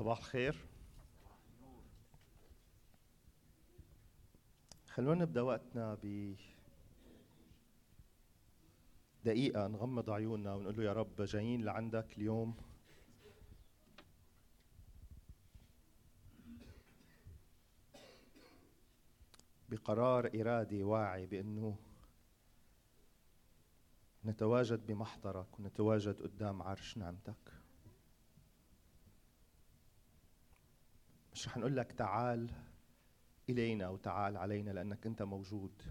صباح الخير. خلونا نبدأ وقتنا ب دقيقة نغمض عيوننا ونقول له يا رب جايين لعندك اليوم. بقرار إرادي واعي بأنه نتواجد بمحضرك ونتواجد قدام عرش نعمتك. مش رح نقول لك تعال إلينا وتعال علينا لأنك أنت موجود.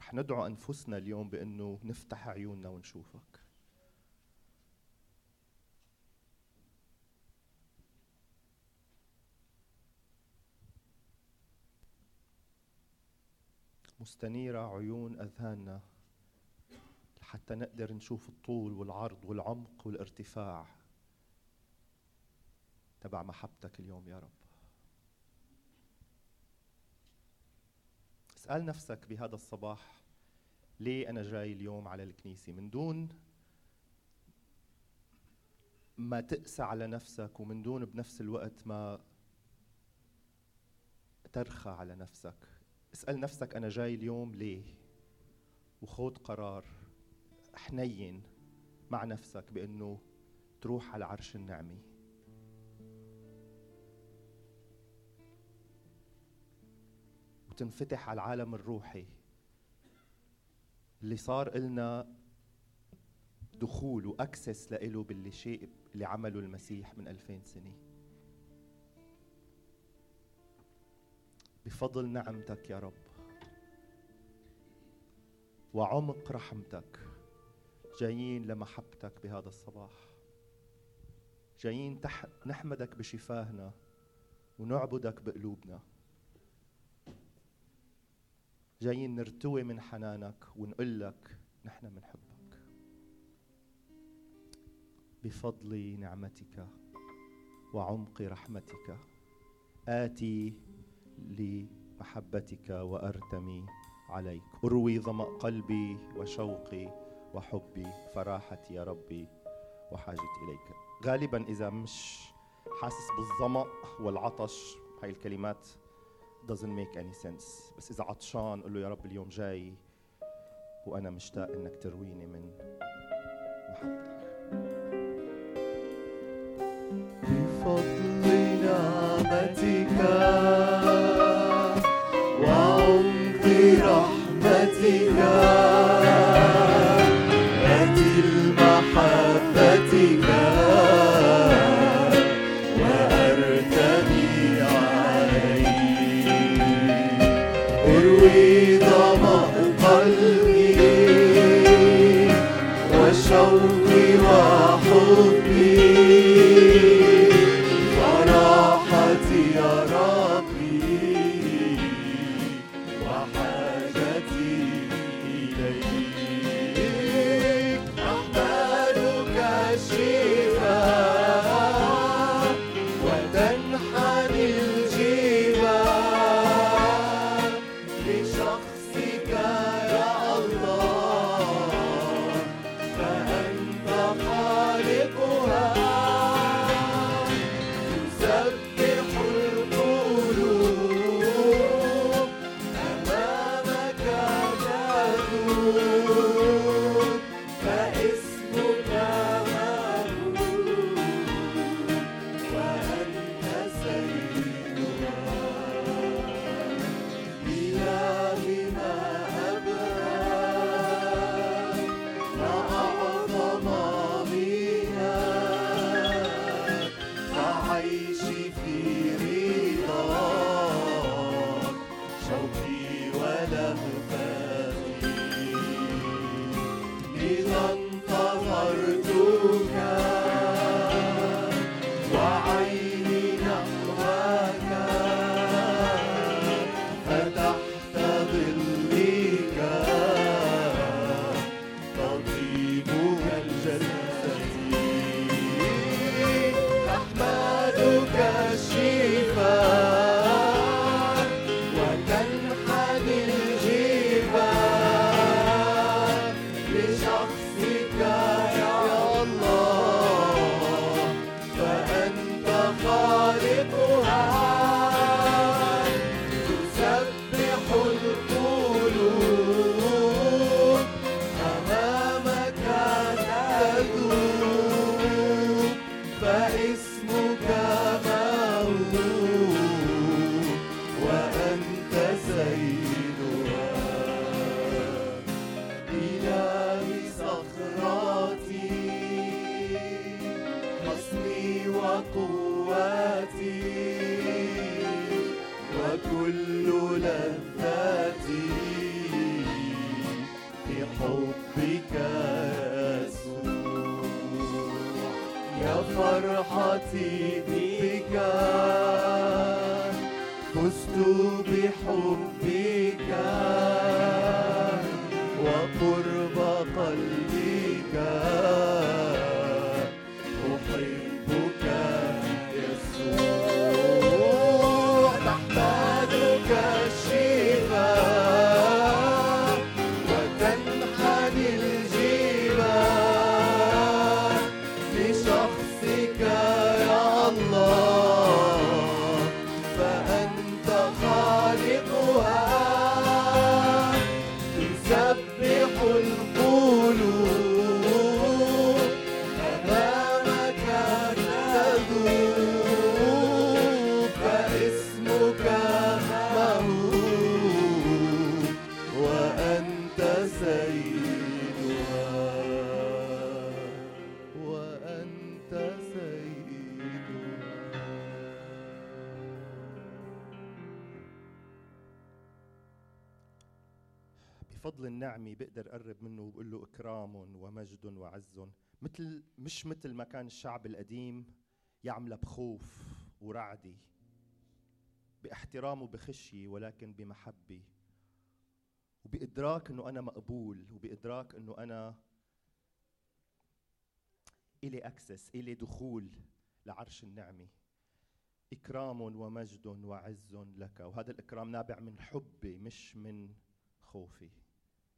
رح ندعو أنفسنا اليوم بأنه نفتح عيوننا ونشوفك. مستنيرة عيون أذهاننا حتى نقدر نشوف الطول والعرض والعمق والارتفاع تبع محبتك اليوم يا رب. اسأل نفسك بهذا الصباح ليه أنا جاي اليوم على الكنيسة؟ من دون ما تقسى على نفسك ومن دون بنفس الوقت ما ترخى على نفسك. اسأل نفسك أنا جاي اليوم ليه؟ وخذ قرار حنين مع نفسك بأنه تروح على عرش النعمة. وتنفتح على العالم الروحي. اللي صار إلنا دخول وأكسس لإله باللي شيء اللي عمله المسيح من 2000 سنة. بفضل نعمتك يا رب وعمق رحمتك جايين لمحبتك بهذا الصباح. جايين تح... نحمدك بشفاهنا ونعبدك بقلوبنا. جايين نرتوي من حنانك ونقول لك نحن بنحبك بفضل نعمتك وعمق رحمتك آتي لمحبتك وأرتمي عليك. أروي ظمأ قلبي وشوقي وحبي فراحتي يا ربي وحاجتي إليك. غالبا إذا مش حاسس بالظمأ والعطش هاي الكلمات doesn't make any sense. بس إذا عطشان قل له يا رب اليوم جاي وأنا مشتاق إنك ترويني من محبتك. ظمأ foi إكرام ومجد وعز. مثل مش مثل ما كان الشعب القديم يعمل بخوف ورعدة باحترام وبخشية ولكن بمحبة وبإدراك إنه أنا مقبول وبإدراك إنه أنا إلي أكسس إلي دخول لعرش النعمة. إكرام ومجد وعز لك. وهذا الإكرام نابع من حبي مش من خوفي.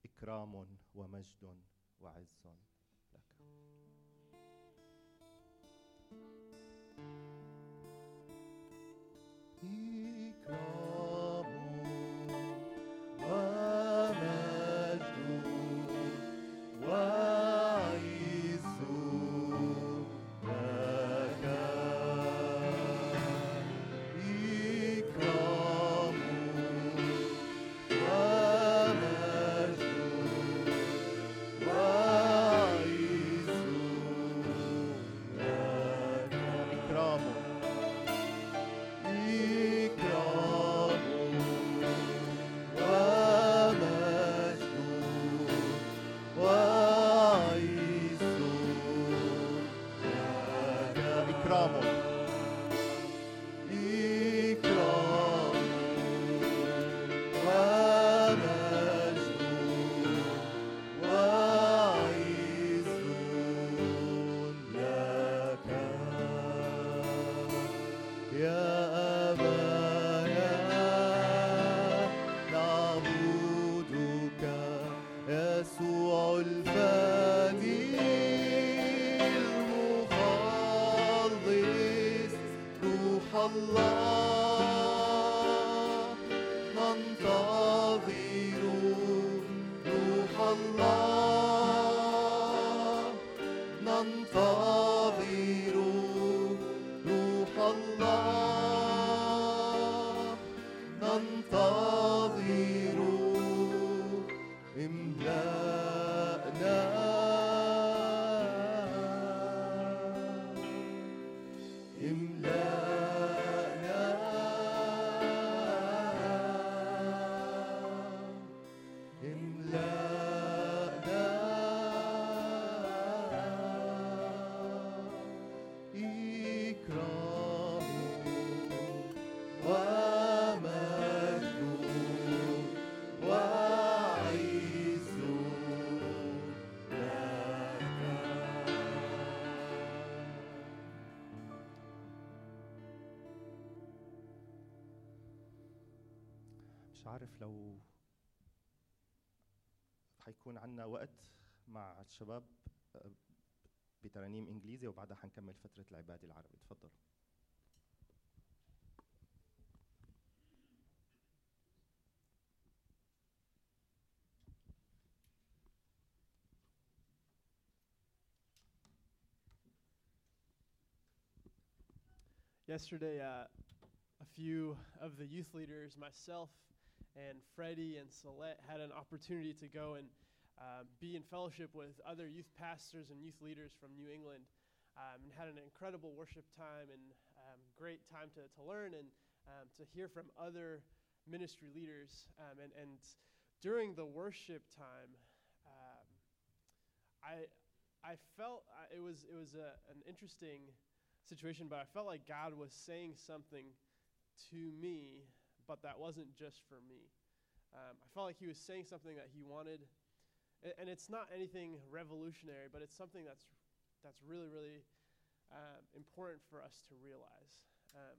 إكرام ومجد وعز لك. إكرام مش عارف لو حيكون عنا وقت مع الشباب آه، بترانيم إنجليزي وبعدها حنكمل فترة العباده العربي. تفضل Yesterday, uh, a few of the youth leaders, myself and Freddie and Solette, had an opportunity to go and uh, be in fellowship with other youth pastors and youth leaders from New England. um, and had an incredible worship time and um, great time to, to learn and um, to hear from other ministry leaders. Um, and, and during the worship time, um, I, I felt uh, it was, it was a, an interesting situation, but I felt like God was saying something to me, but that wasn't just for me. Um, I felt like He was saying something that He wanted, and, and it's not anything revolutionary, but it's something that's that's really, really um, important for us to realize. Um,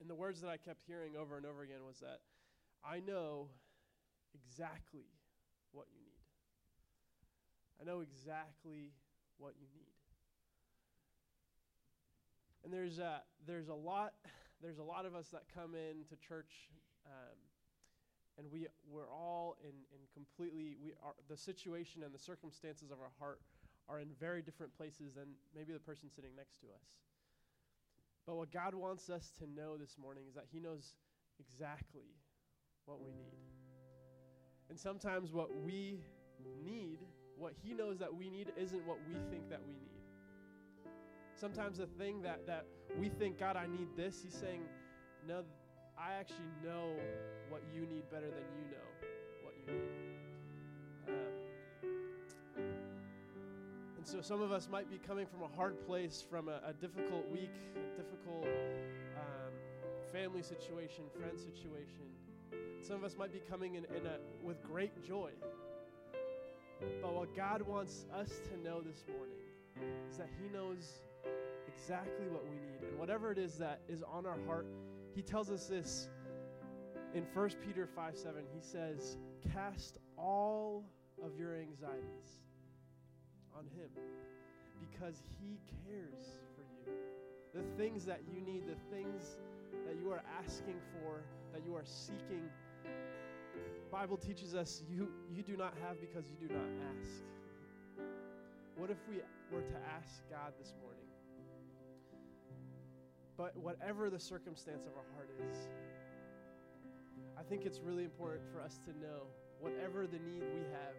and the words that I kept hearing over and over again was that I know exactly what you need. I know exactly what you need. And there's a, there's a lot there's a lot of us that come into church um, and we we're all in, in completely we are the situation and the circumstances of our heart are in very different places than maybe the person sitting next to us. But what God wants us to know this morning is that He knows exactly what we need. And sometimes what we need, what He knows that we need, isn't what we think that we need. Sometimes the thing that, that we think, God, I need this, He's saying, No, I actually know what you need better than you know what you need. Um, and so some of us might be coming from a hard place, from a, a difficult week, a difficult um, family situation, friend situation. Some of us might be coming in, in a, with great joy. But what God wants us to know this morning is that He knows exactly what we need. And whatever it is that is on our heart, he tells us this in 1 Peter 5 7. He says, Cast all of your anxieties on him because he cares for you. The things that you need, the things that you are asking for, that you are seeking. Bible teaches us you, you do not have because you do not ask. What if we were to ask God this morning? But whatever the circumstance of our heart is, I think it's really important for us to know whatever the need we have,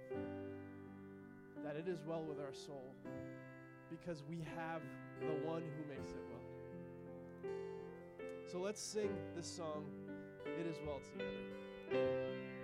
that it is well with our soul because we have the one who makes it well. So let's sing this song, It Is Well together.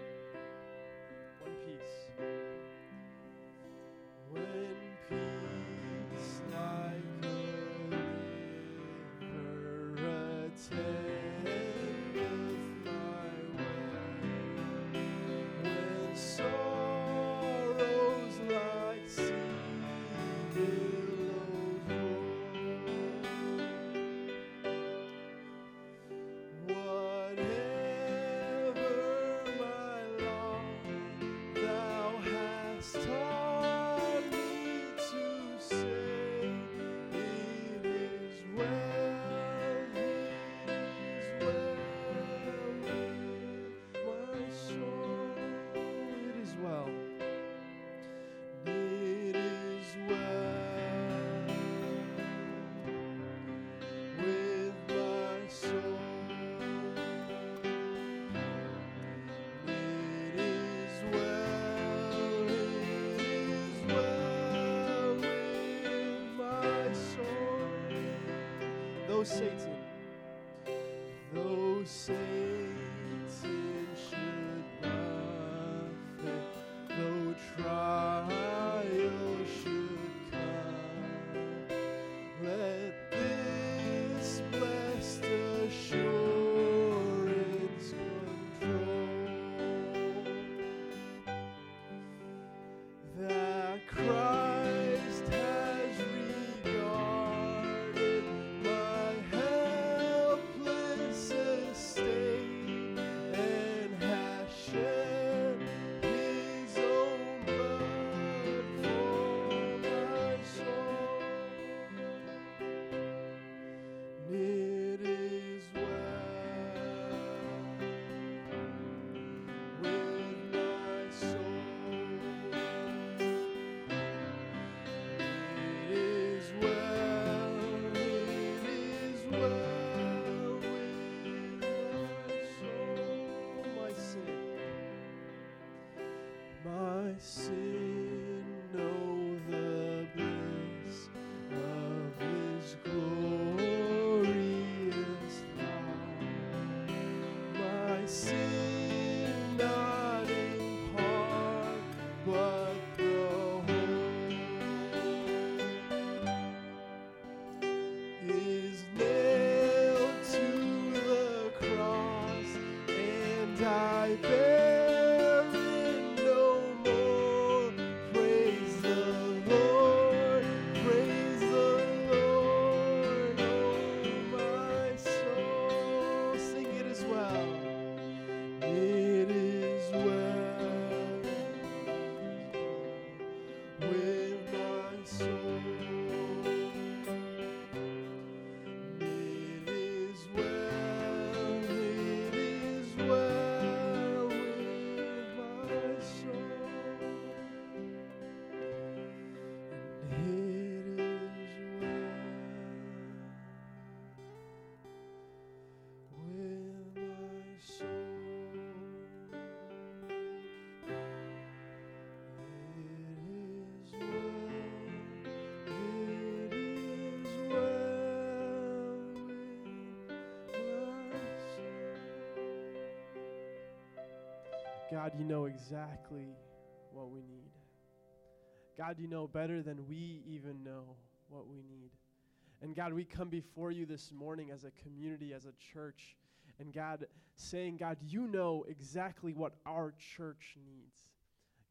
Satan, God, you know exactly what we need. God, you know better than we even know what we need. And God, we come before you this morning as a community, as a church. And God, saying, God, you know exactly what our church needs.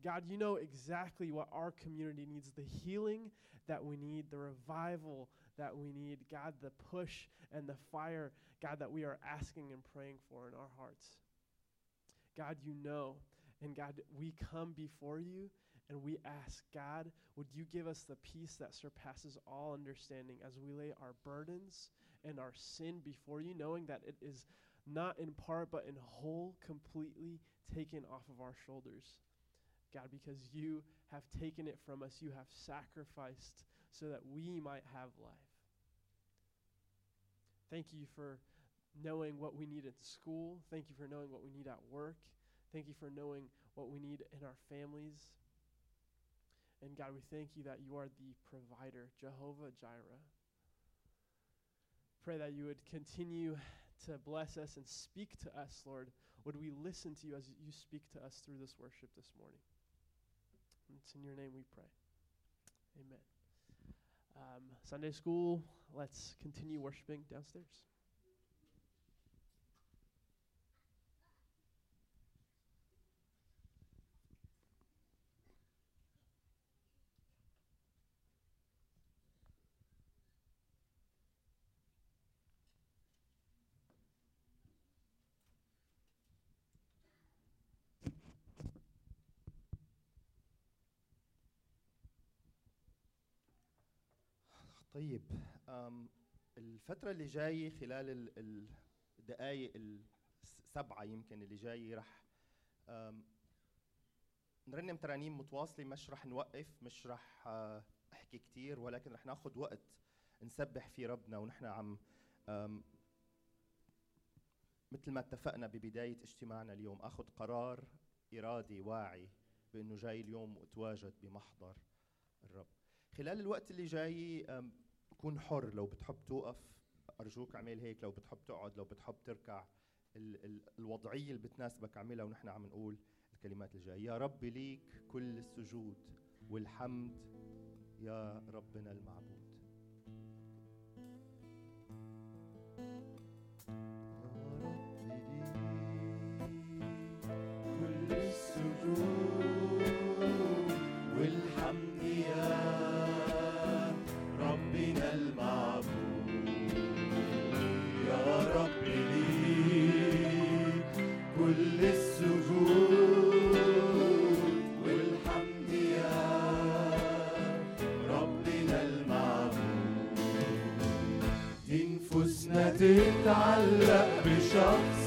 God, you know exactly what our community needs the healing that we need, the revival that we need, God, the push and the fire, God, that we are asking and praying for in our hearts. God, you know. And God, we come before you and we ask, God, would you give us the peace that surpasses all understanding as we lay our burdens and our sin before you, knowing that it is not in part but in whole, completely taken off of our shoulders. God, because you have taken it from us, you have sacrificed so that we might have life. Thank you for knowing what we need in school. Thank you for knowing what we need at work. Thank you for knowing what we need in our families. And God, we thank you that you are the provider, Jehovah Jireh. Pray that you would continue to bless us and speak to us, Lord. Would we listen to you as you speak to us through this worship this morning? It's in your name we pray. Amen. Um, Sunday school, let's continue worshiping downstairs. طيب الفترة اللي جاية خلال ال- ال- الدقايق السبعة يمكن اللي جاية رح نرنم ترانيم متواصلة مش رح نوقف مش رح آه، أحكي كتير ولكن رح ناخد وقت نسبح فيه ربنا ونحن عم مثل ما اتفقنا ببداية اجتماعنا اليوم آخذ قرار إرادي واعي بأنه جاي اليوم واتواجد بمحضر الرب. خلال الوقت اللي جاي كون حر. لو بتحب توقف أرجوك اعمل هيك. لو بتحب تقعد لو بتحب تركع ال- ال- الوضعية اللي بتناسبك اعملها ونحن عم نقول الكلمات الجاية. يا رب ليك كل السجود والحمد يا ربنا المعبود. shots.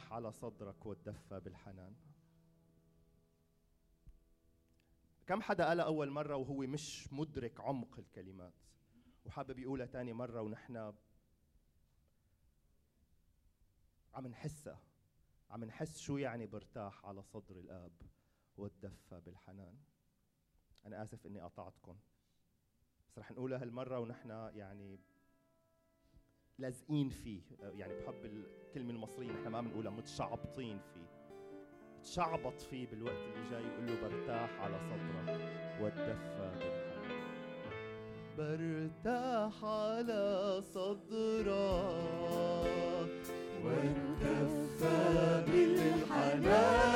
برتاح على صدرك واتدفى بالحنان. كم حدا قالها أول مرة وهو مش مدرك عمق الكلمات؟ وحابب يقولها تاني مرة ونحن عم نحسها. عم نحس شو يعني برتاح على صدر الآب واتدفى بالحنان. أنا آسف إني قطعتكم. بس رح نقولها هالمرة ونحن يعني لازقين فيه. يعني بحب الكلمة المصرية نحن ما بنقولها متشعبطين فيه. تشعبط فيه بالوقت اللي جاي يقول له برتاح على صدرك واتدفى بالحنان برتاح على صدرك واتدفى بالحنان.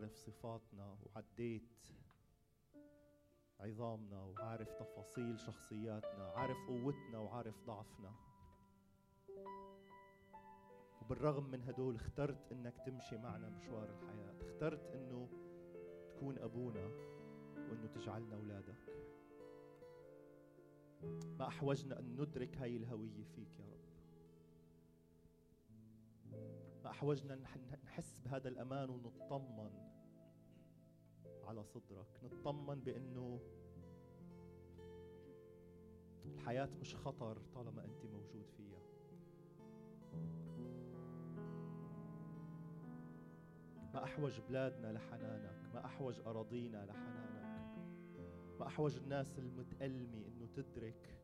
عارف صفاتنا وعديت عظامنا وعارف تفاصيل شخصياتنا عارف قوتنا وعارف ضعفنا. وبالرغم من هدول اخترت إنك تمشي معنا مشوار الحياة. اخترت إنه تكون أبونا وإنه تجعلنا أولادك. ما أحوجنا أن ندرك هاي الهوية فيك يا رب. نح- نحس بهذا الأمان ونطمن على صدرك. نطمن بأنه الحياة مش خطر طالما أنت موجود فيها. ما أحوج بلادنا لحنانك ما أحوج أراضينا لحنانك. ما أحوج الناس المتألمة إنه تدرك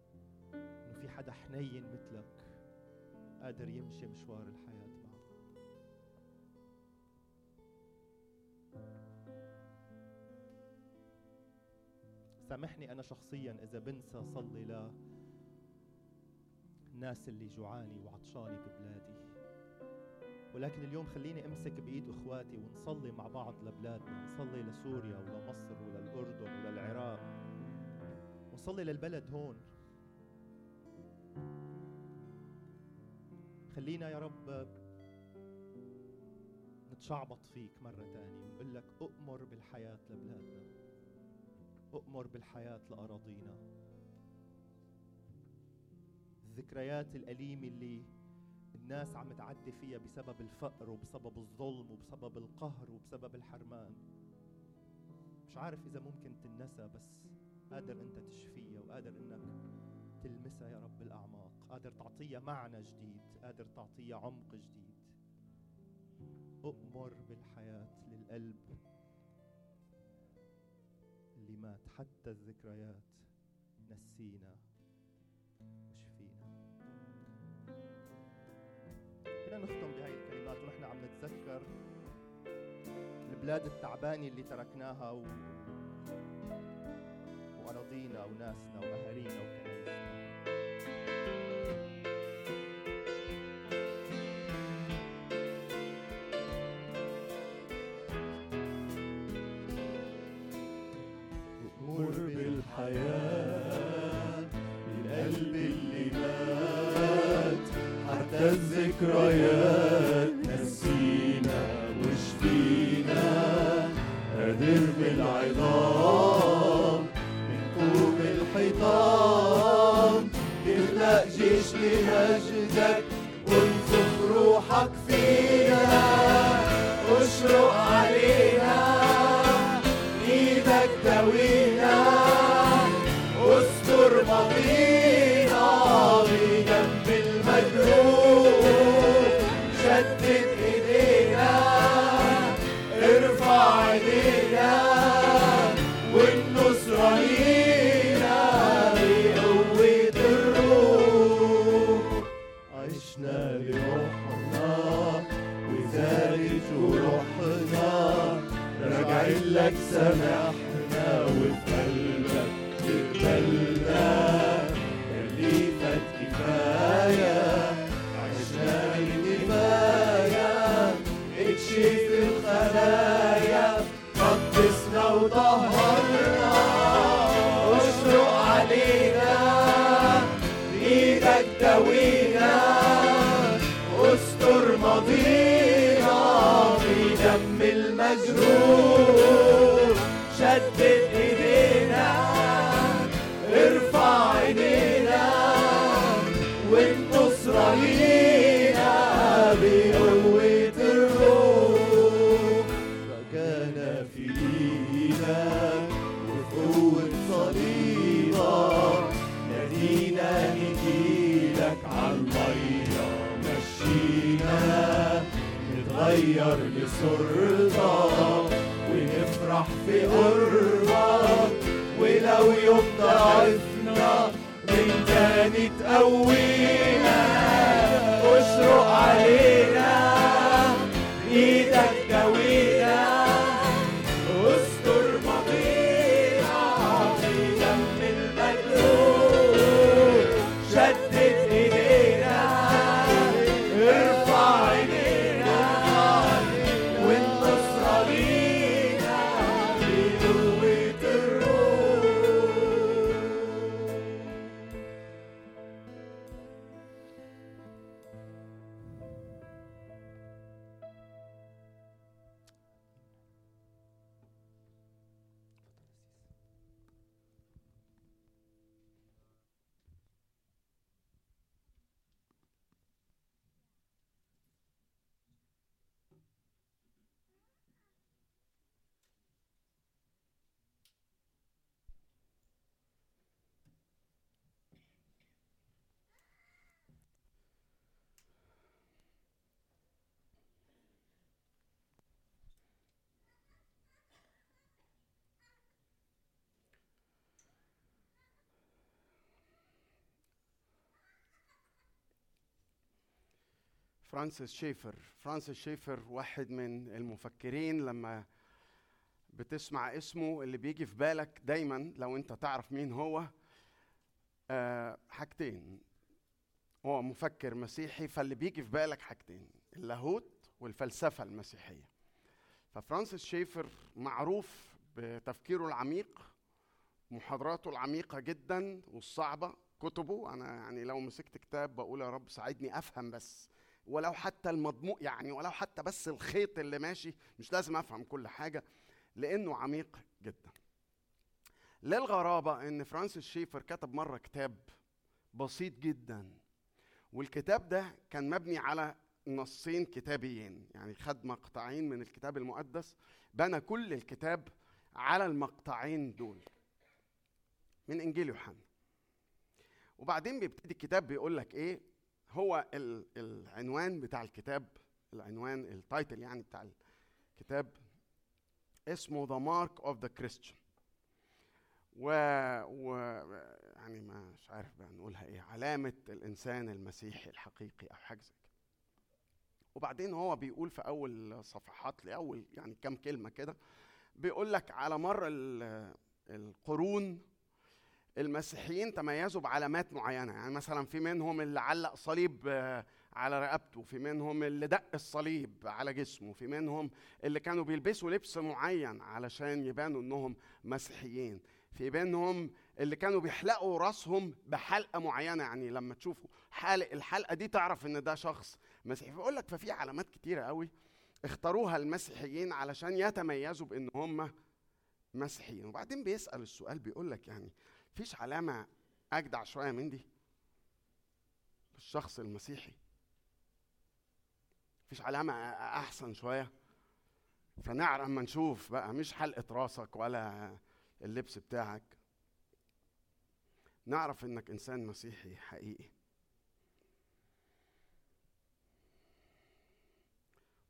إنه في حدا حنين مثلك قادر يمشي مشوار الحياة. سامحني أنا شخصيا إذا بنسى صلي لا. الناس اللي جوعاني وعطشاني ببلادي. ولكن اليوم خليني أمسك بإيد إخواتي ونصلي مع بعض لبلادنا. نصلي لسوريا ولمصر وللأردن وللعراق. ونصلي للبلد هون. خلينا يا رب نتشعبط فيك مرة تانية ونقول لك أؤمر بالحياة لبلادنا. أؤمر بالحياة لأراضينا. الذكريات الأليمة اللي الناس عم تعدي فيها بسبب الفقر وبسبب الظلم وبسبب القهر وبسبب الحرمان. مش عارف إذا ممكن تنسى بس قادر أنت تشفيها وقادر أنك تلمسها يا رب الأعماق. قادر تعطيها معنى جديد قادر تعطيها عمق جديد. أؤمر بالحياة للقلب. اللي مات حتى الذكريات نسينا وشفينا بدنا نختم بهاي الكلمات ونحن عم نتذكر البلاد التعبانة اللي تركناها و... وأراضينا وناسنا وأهالينا وكنايسنا بالحياة القلب اللي مات حتى الذكريات. فرانسيس شيفر. فرانسيس شيفر واحد من المفكرين لما بتسمع اسمه اللي بيجي في بالك دايما لو أنت تعرف مين هو آه حاجتين. هو مفكر مسيحي فاللي بيجي في بالك حاجتين اللاهوت والفلسفة المسيحية. ففرانسيس شيفر معروف بتفكيره العميق محاضراته العميقة جدا والصعبة كتبه. أنا يعني لو مسكت كتاب بقول يا رب ساعدني أفهم بس. ولو حتى المضمون يعني ولو حتى بس الخيط اللي ماشي مش لازم أفهم كل حاجة لأنه عميق جدا. للغرابة إن فرانسيس شيفر كتب مرة كتاب بسيط جدا والكتاب ده كان مبني على نصين كتابيين يعني خد مقطعين من الكتاب المقدس بنى كل الكتاب على المقطعين دول. من إنجيل يوحنا. وبعدين بيبتدي الكتاب بيقول لك إيه؟ هو العنوان بتاع الكتاب العنوان ال title يعني بتاع الكتاب اسمه The Mark of the Christian و, يعني مش عارف بقى نقولها إيه علامة الإنسان المسيحي الحقيقي أو حاجة زي كده. وبعدين هو بيقول في أول صفحات لأول يعني كام كلمة كده بيقول لك على مر القرون المسيحيين تميزوا بعلامات معينة. يعني مثلا في منهم اللي علق صليب على رقبته في منهم اللي دق الصليب على جسمه في منهم اللي كانوا بيلبسوا لبس معين علشان يبانوا إنهم مسيحيين. في منهم اللي كانوا بيحلقوا راسهم بحلقة معينة. يعني لما تشوفوا حالق الحلقة دي تعرف إن ده شخص مسيحي. بيقول لك ففي علامات كتيرة قوي اختاروها المسيحيين علشان يتميزوا بإن هم مسيحيين. وبعدين بيسأل السؤال بيقول لك يعني فيش علامة أجدع شوية من دي؟ الشخص المسيحي. فيش علامة أحسن شوية؟ فنعرف أما نشوف بقى مش حلقة راسك ولا اللبس بتاعك. نعرف إنك إنسان مسيحي حقيقي.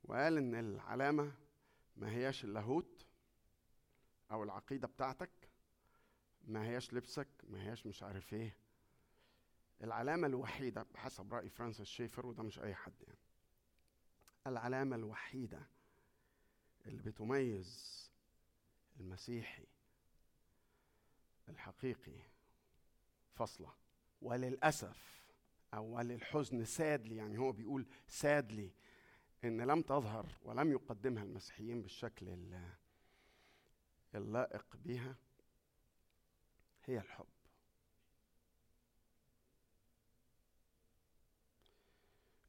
وقال إن العلامة ما هياش اللاهوت أو العقيدة بتاعتك ما هياش لبسك ما هياش مش عارف إيه. العلامة الوحيدة بحسب رأي فرانسيس شيفر وده مش أي حد يعني. العلامة الوحيدة اللي بتميز المسيحي الحقيقي فصلة وللأسف أو وللحزن سادلي يعني هو بيقول سادلي إن لم تظهر ولم يقدمها المسيحيين بالشكل اللائق بها هي الحب.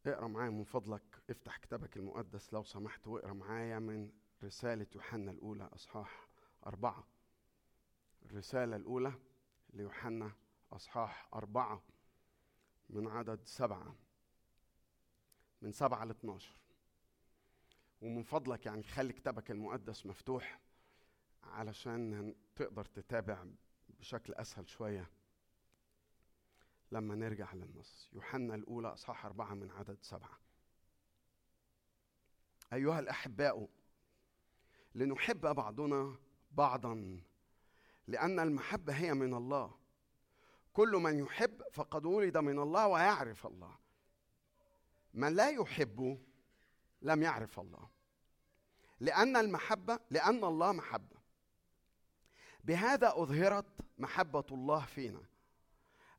اقرأ معايا من فضلك افتح كتابك المقدس لو سمحت واقرأ معايا من رسالة يوحنا الأولى أصحاح أربعة. الرسالة الأولى ليوحنا أصحاح أربعة من عدد سبعة من سبعة ل 12 ومن فضلك يعني خلي كتابك المقدس مفتوح علشان تقدر تتابع بشكل أسهل شوية لما نرجع للنص. يوحنا الأولى اصحاح أربعة من عدد سبعة. أيها الأحباء لنحب بعضنا بعضا لأن المحبة هي من الله. كل من يحب فقد ولد من الله ويعرف الله. من لا يحب لم يعرف الله. لأن المحبة لأن الله محبة. بهذا أظهرت محبة الله فينا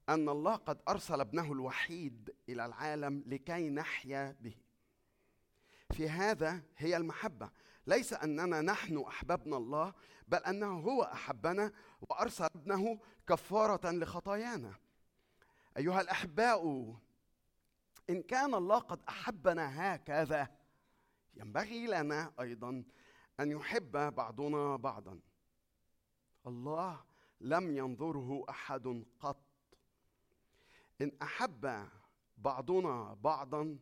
أن الله قد أرسل ابنه الوحيد إلى العالم لكي نحيا به. في هذا هي المحبة. ليس أننا نحن أحببنا الله بل أنه هو أحبنا وأرسل ابنه كفارة لخطايانا. أيها الأحباء إن كان الله قد أحبنا هكذا ينبغي لنا أيضا أن يحب بعضنا بعضا. الله لم ينظره أحد قط. إن أحب بعضنا بعضا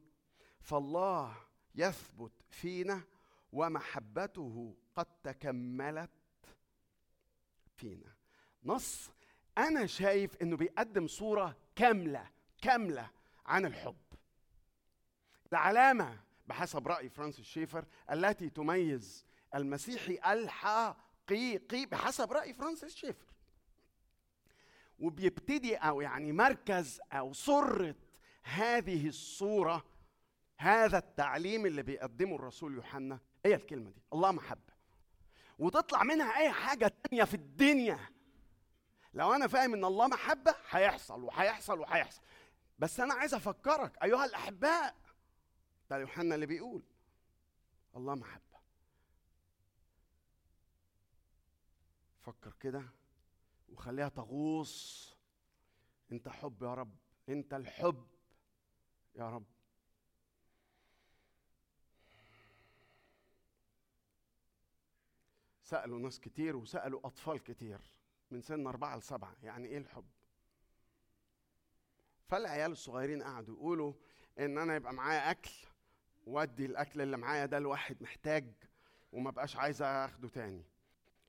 فالله يثبت فينا ومحبته قد تكملت فينا. نص أنا شايف إنه بيقدم صورة كاملة كاملة عن الحب. العلامة بحسب رأي فرانسيس شيفر التي تميز المسيحي الحقيقي بحسب رأي فرانسيس شيفر. وبيبتدي أو يعني مركز أو سره هذه الصورة هذا التعليم اللي بيقدمه الرسول يوحنا. هي الكلمة دي الله محبة. وتطلع منها أي حاجة تانية في الدنيا. لو أنا فاهم إن الله محبة هيحصل وهيحصل وهيحصل. بس أنا عايز أفكرك أيها الأحباء ده يوحنا اللي بيقول الله محبة. فكر كده وخليها تغوص انت حب يا رب انت الحب يا رب سألوا ناس كتير وسألوا أطفال كتير من سن أربعة لسبعة يعني إيه الحب؟ فالعيال الصغيرين قعدوا يقولوا إن أنا يبقى معايا أكل وأدي الأكل اللي معايا ده لواحد محتاج وما بقاش عايز أخده تاني.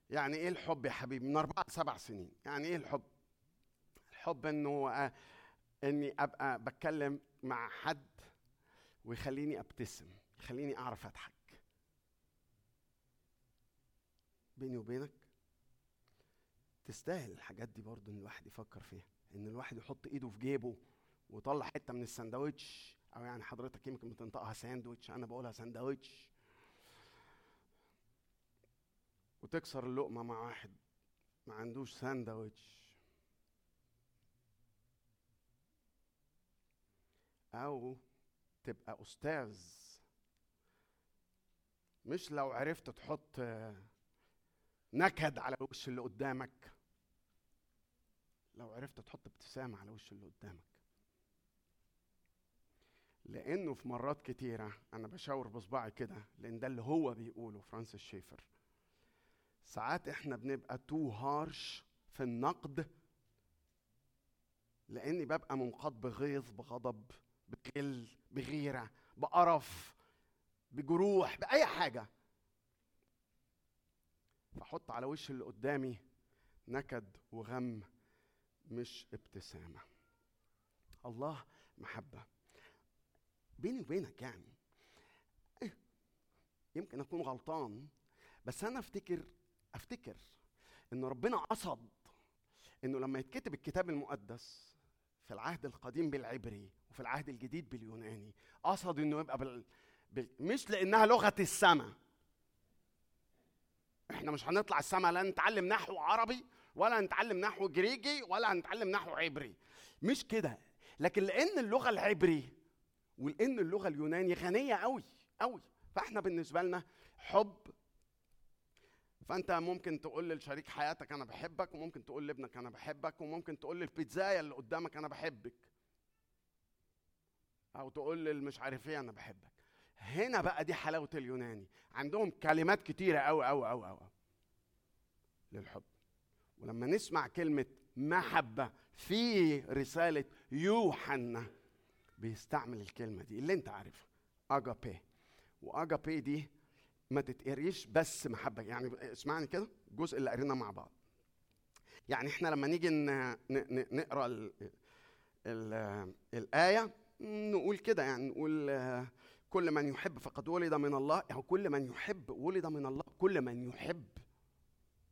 يعني إيه الحب يا حبيبي؟ من أربعة لسبع سنين، يعني إيه الحب؟ الحب إنه آه، إني أبقى بتكلم مع حد ويخليني أبتسم، يخليني أعرف أضحك. بيني وبينك تستاهل الحاجات دي برضه إن الواحد يفكر فيها إن الواحد يحط إيده في جيبه ويطلع حتة من الساندوتش أو يعني حضرتك يمكن بتنطقها ساندوتش أنا بقولها ساندوتش وتكسر اللقمة مع واحد ما عندوش ساندوتش أو تبقى أستاذ. مش لو عرفت تحط نكد على وش اللي قدامك. لو عرفت تحط ابتسامة على وش اللي قدامك. لأنه في مرات كتيرة أنا بشاور بصباعي كده لأن ده اللي هو بيقوله فرانسيس شيفر. ساعات إحنا بنبقى too harsh في النقد لأني ببقى منقاد بغيظ بغضب بغل بغيرة بقرف بجروح بأي حاجة. فحط على وش اللي قدامي نكد وغم مش ابتسامة. الله محبة. بيني وبينك يعني إيه، يمكن أكون غلطان بس أنا أفتكر أفتكر إن ربنا قصد إنه لما يتكتب الكتاب المقدس في العهد القديم بالعبري وفي العهد الجديد باليوناني قصد إنه يبقى بال... بال... مش لأنها لغة السماء. إحنا مش هنطلع السما لا نتعلم نحو عربي ولا نتعلم نحو جريجي ولا نتعلم نحو عبري. مش كده. لكن لأن اللغة العبري ولأن اللغة اليوناني غنية قوي قوي فإحنا بالنسبة لنا حب فأنت ممكن تقول لشريك حياتك أنا بحبك وممكن تقول لابنك أنا بحبك وممكن تقول للبيتزاية اللي قدامك أنا بحبك. أو تقول للمش عارف إيه أنا بحبك. هنا بقى دي حلاوة اليوناني. عندهم كلمات كتيرة قوي قوي قوي قوي للحب. ولما نسمع كلمة محبة في رسالة يوحنا بيستعمل الكلمة دي. اللي أنت عارفها اجابي واجابي دي ما تتقريش بس محبة. يعني اسمعني كده الجزء اللي قريناه مع بعض. يعني إحنا لما نيجي نقرأ ال ال الآية نقول كده يعني نقول كل من يحب فقد ولد من الله. يعني كل من يحب ولد من الله. كل من يحب.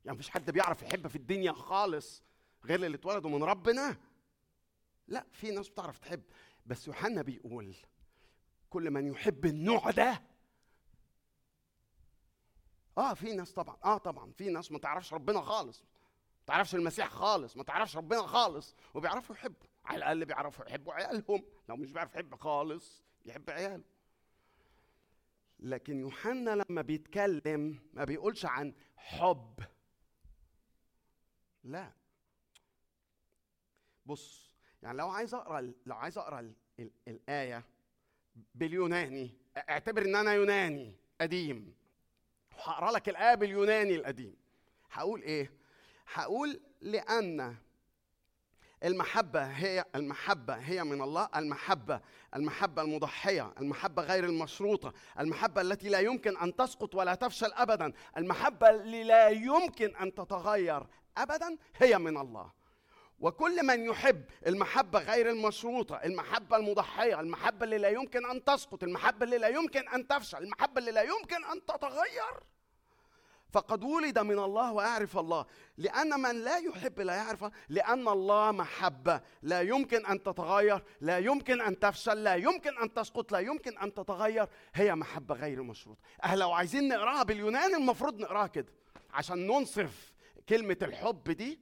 يعني مفيش حد بيعرف يحب في الدنيا خالص غير اللي اتولدوا من ربنا. لا في ناس بتعرف تحب. بس يوحنا بيقول كل من يحب النوع ده آه في ناس طبعا آه طبعا في ناس ما تعرفش ربنا خالص. ما تعرفش المسيح خالص ما تعرفش ربنا خالص. وبيعرفوا يحبوا على الأقل بيعرفوا يحبوا عيالهم. لو مش بيعرف يحب خالص يحب عياله. لكن يوحنا لما بيتكلم ما بيقولش عن حب. لا. بص يعني لو عايز أقرأ لو عايز أقرأ ال ال الآية باليوناني اعتبر إن أنا يوناني قديم. هقرا لك الايه باليوناني القديم. هقول إيه؟ هقول لأن المحبة هي المحبة هي من الله المحبة المحبة المضحية المحبة غير المشروطة المحبة التي لا يمكن أن تسقط ولا تفشل أبدا المحبة اللي لا يمكن أن تتغير أبدا هي من الله. وكل من يحب المحبة غير المشروطة المحبة المضحية المحبة اللي لا يمكن أن تسقط المحبة اللي لا يمكن أن تفشل المحبة اللي لا يمكن أن تتغير. فقد ولد من الله ويعرف الله. لأن من لا يحب لا يعرف لأن الله محبة. لا يمكن أن تتغير لا يمكن أن تفشل لا يمكن أن تسقط لا يمكن أن تتغير. هي محبة غير مشروطة. أه لو عايزين نقراها باليوناني المفروض نقراها كده عشان ننصف كلمة الحب دي.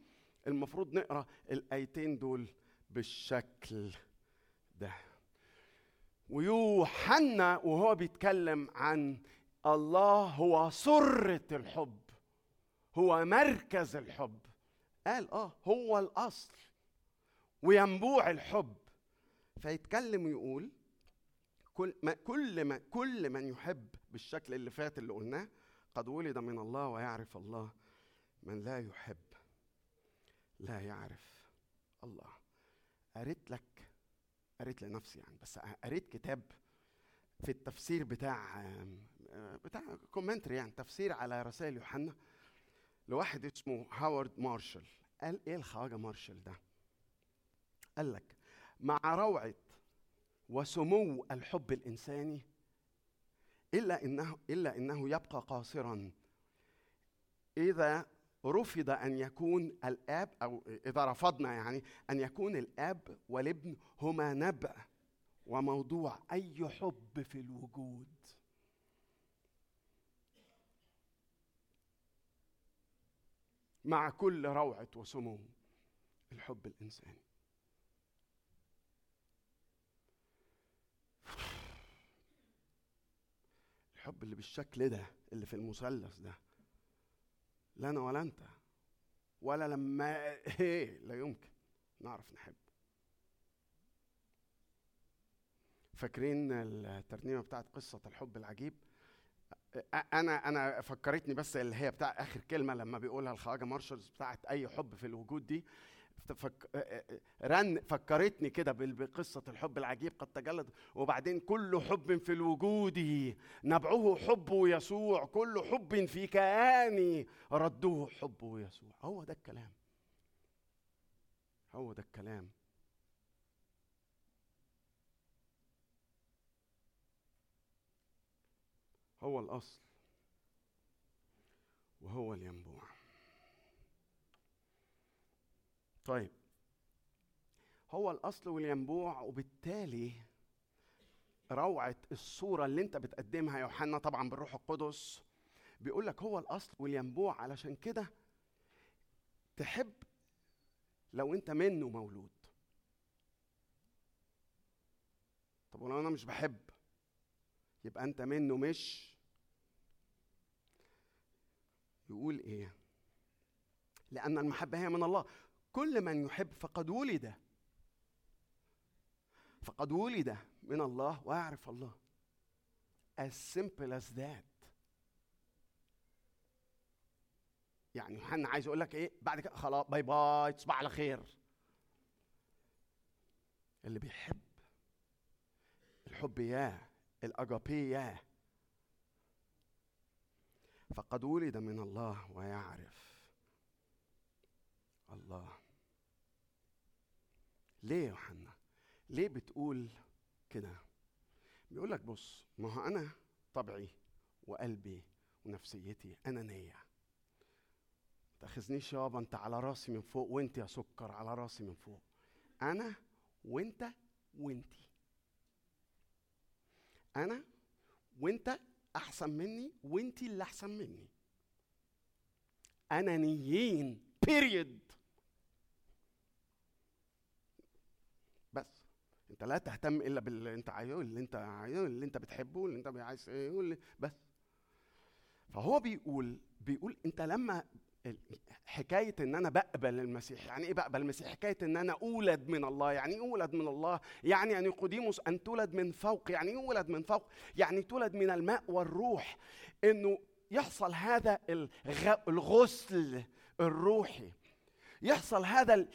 المفروض نقرأ الآيتين دول بالشكل ده. ويوحنا وهو بيتكلم عن الله هو سرة الحب هو مركز الحب. قال آه هو الأصل وينبوع الحب. فيتكلم ويقول كل ما كل ما كل من يحب بالشكل اللي فات اللي قلناه قد ولد من الله ويعرف الله من لا يحب. لا يعرف. الله. قريت لك قريت لنفسي يعني بس قريت كتاب في التفسير بتاع بتاع commentary يعني تفسير على رسائل يوحنا لواحد اسمه هاورد مارشال. قال إيه الخواجة مارشال ده؟ قال لك مع روعة وسمو الحب الإنساني إلا إنه إلا إنه يبقى قاصرا إذا رفض أن يكون الآب أو إذا رفضنا يعني أن يكون الآب والابن هما نبأ وموضوع أي حب في الوجود. مع كل روعة وسمو الحب الإنساني. الحب اللي بالشكل ده اللي في المثلث ده لا أنا ولا أنت. ولا لما إيه لا يمكن. نعرف نحب. فاكرين الترنيمة بتاعت قصة الحب العجيب؟ أنا أنا فكرتني بس اللي هي بتاع آخر كلمة لما بيقولها الخواجة مارشالز بتاعت أي حب في الوجود دي. فك... رن فكرتني كده بقصة الحب العجيب قد تجلد. وبعدين كل حب في الوجود نبعه حب يسوع كل حب في كياني رده حب يسوع. هو ده الكلام. هو ده الكلام. هو الأصل. وهو الينبوع. طيب. هو الأصل والينبوع وبالتالي روعة الصورة اللي أنت بتقدمها يوحنا طبعا بالروح القدس بيقول لك هو الأصل والينبوع علشان كده تحب لو أنت منه مولود. طب ولو أنا مش بحب يبقى أنت منه مش يقول إيه؟ لأن المحبة هي من الله. كل من يحب فقد ولد. فقد ولد من الله ويعرف الله. As simple as that. يعني يوحنا عايز يقول لك إيه؟ بعد كده خلاص باي باي تصبح على خير. اللي بيحب الحب ياه الأجابي ياه فقد ولد من الله ويعرف الله. ليه يا يوحنا؟ ليه بتقول كده؟ بيقول لك بص ما هو أنا طبعي وقلبي ونفسيتي انانيه تأخذنيش يابا أنت على راسي من فوق وأنت يا سكر على راسي من فوق. أنا وأنت وأنتي. أنا وأنت أحسن مني وأنتي اللي أحسن مني. انانيين بيريد بس انت لا تهتم الا باللي انت عايزه اللي انت عايزه اللي انت بتحبه اللي انت عايز إيه اللي بس فهو بيقول بيقول انت لما حكاية إن أنا بقبل المسيح، يعني إيه بقبل المسيح؟ حكاية إن أنا أولد من الله، يعني إيه أولد من الله؟ يعني أن نيقوديموس أن تولد من فوق، يعني إيه أولد من فوق؟ يعني تولد من الماء والروح، إنه يحصل هذا الغسل الروحي يحصل هذا ال-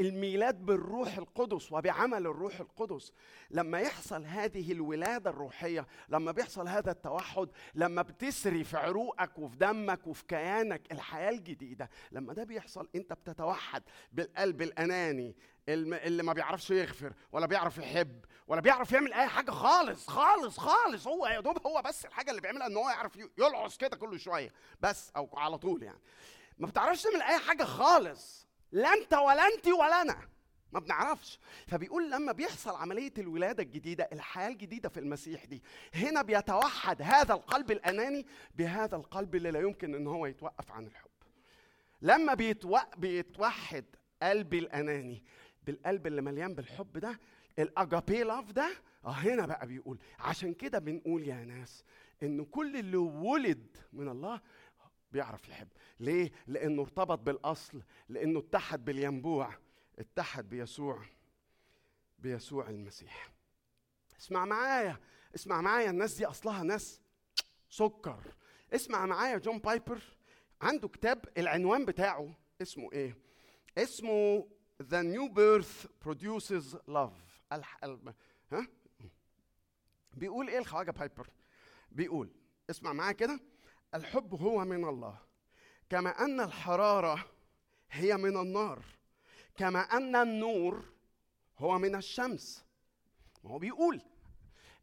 الميلاد بالروح القدس وبعمل الروح القدس. لما يحصل هذه الولادة الروحية لما بيحصل هذا التوحد لما بتسري في عروقك وفي دمك وفي كيانك الحياة الجديدة لما ده بيحصل انت بتتوحد بالقلب الأناني اللي ما بيعرفش يغفر ولا بيعرف يحب ولا بيعرف يعمل أي حاجة خالص خالص خالص. هو يا دوب هو بس الحاجة اللي بيعملها إن هو يعرف يلعص كده كل شوية. بس أو على طول يعني. ما بتعرفش تعمل أي حاجة خالص. لا انت ولا انت ولا أنا. ما بنعرفش. فبيقول لما بيحصل عملية الولادة الجديدة الحياة الجديدة في المسيح دي هنا بيتوحد هذا القلب الأناني بهذا القلب اللي لا يمكن إن هو يتوقف عن الحب. لما بيتو... بيتوحد قلبي الأناني بالقلب اللي مليان بالحب ده الأجابي لاف ده آه هنا بقى بيقول عشان كده بنقول يا ناس إن كل اللي ولد من الله بيعرف يحب. ليه؟ لأنه ارتبط بالأصل لأنه اتحد بالينبوع. اتحد بيسوع بيسوع المسيح. اسمع معايا اسمع معايا الناس دي أصلها ناس سكر. اسمع معايا جون بايبر عنده كتاب العنوان بتاعه اسمه إيه؟ اسمه The New Birth Produces Love. الح... ال... ها؟ بيقول إيه الخواجة بايبر؟ بيقول اسمع معايا كده. الحب هو من الله. كما أن الحرارة هي من النار. كما أن النور هو من الشمس. ما هو بيقول.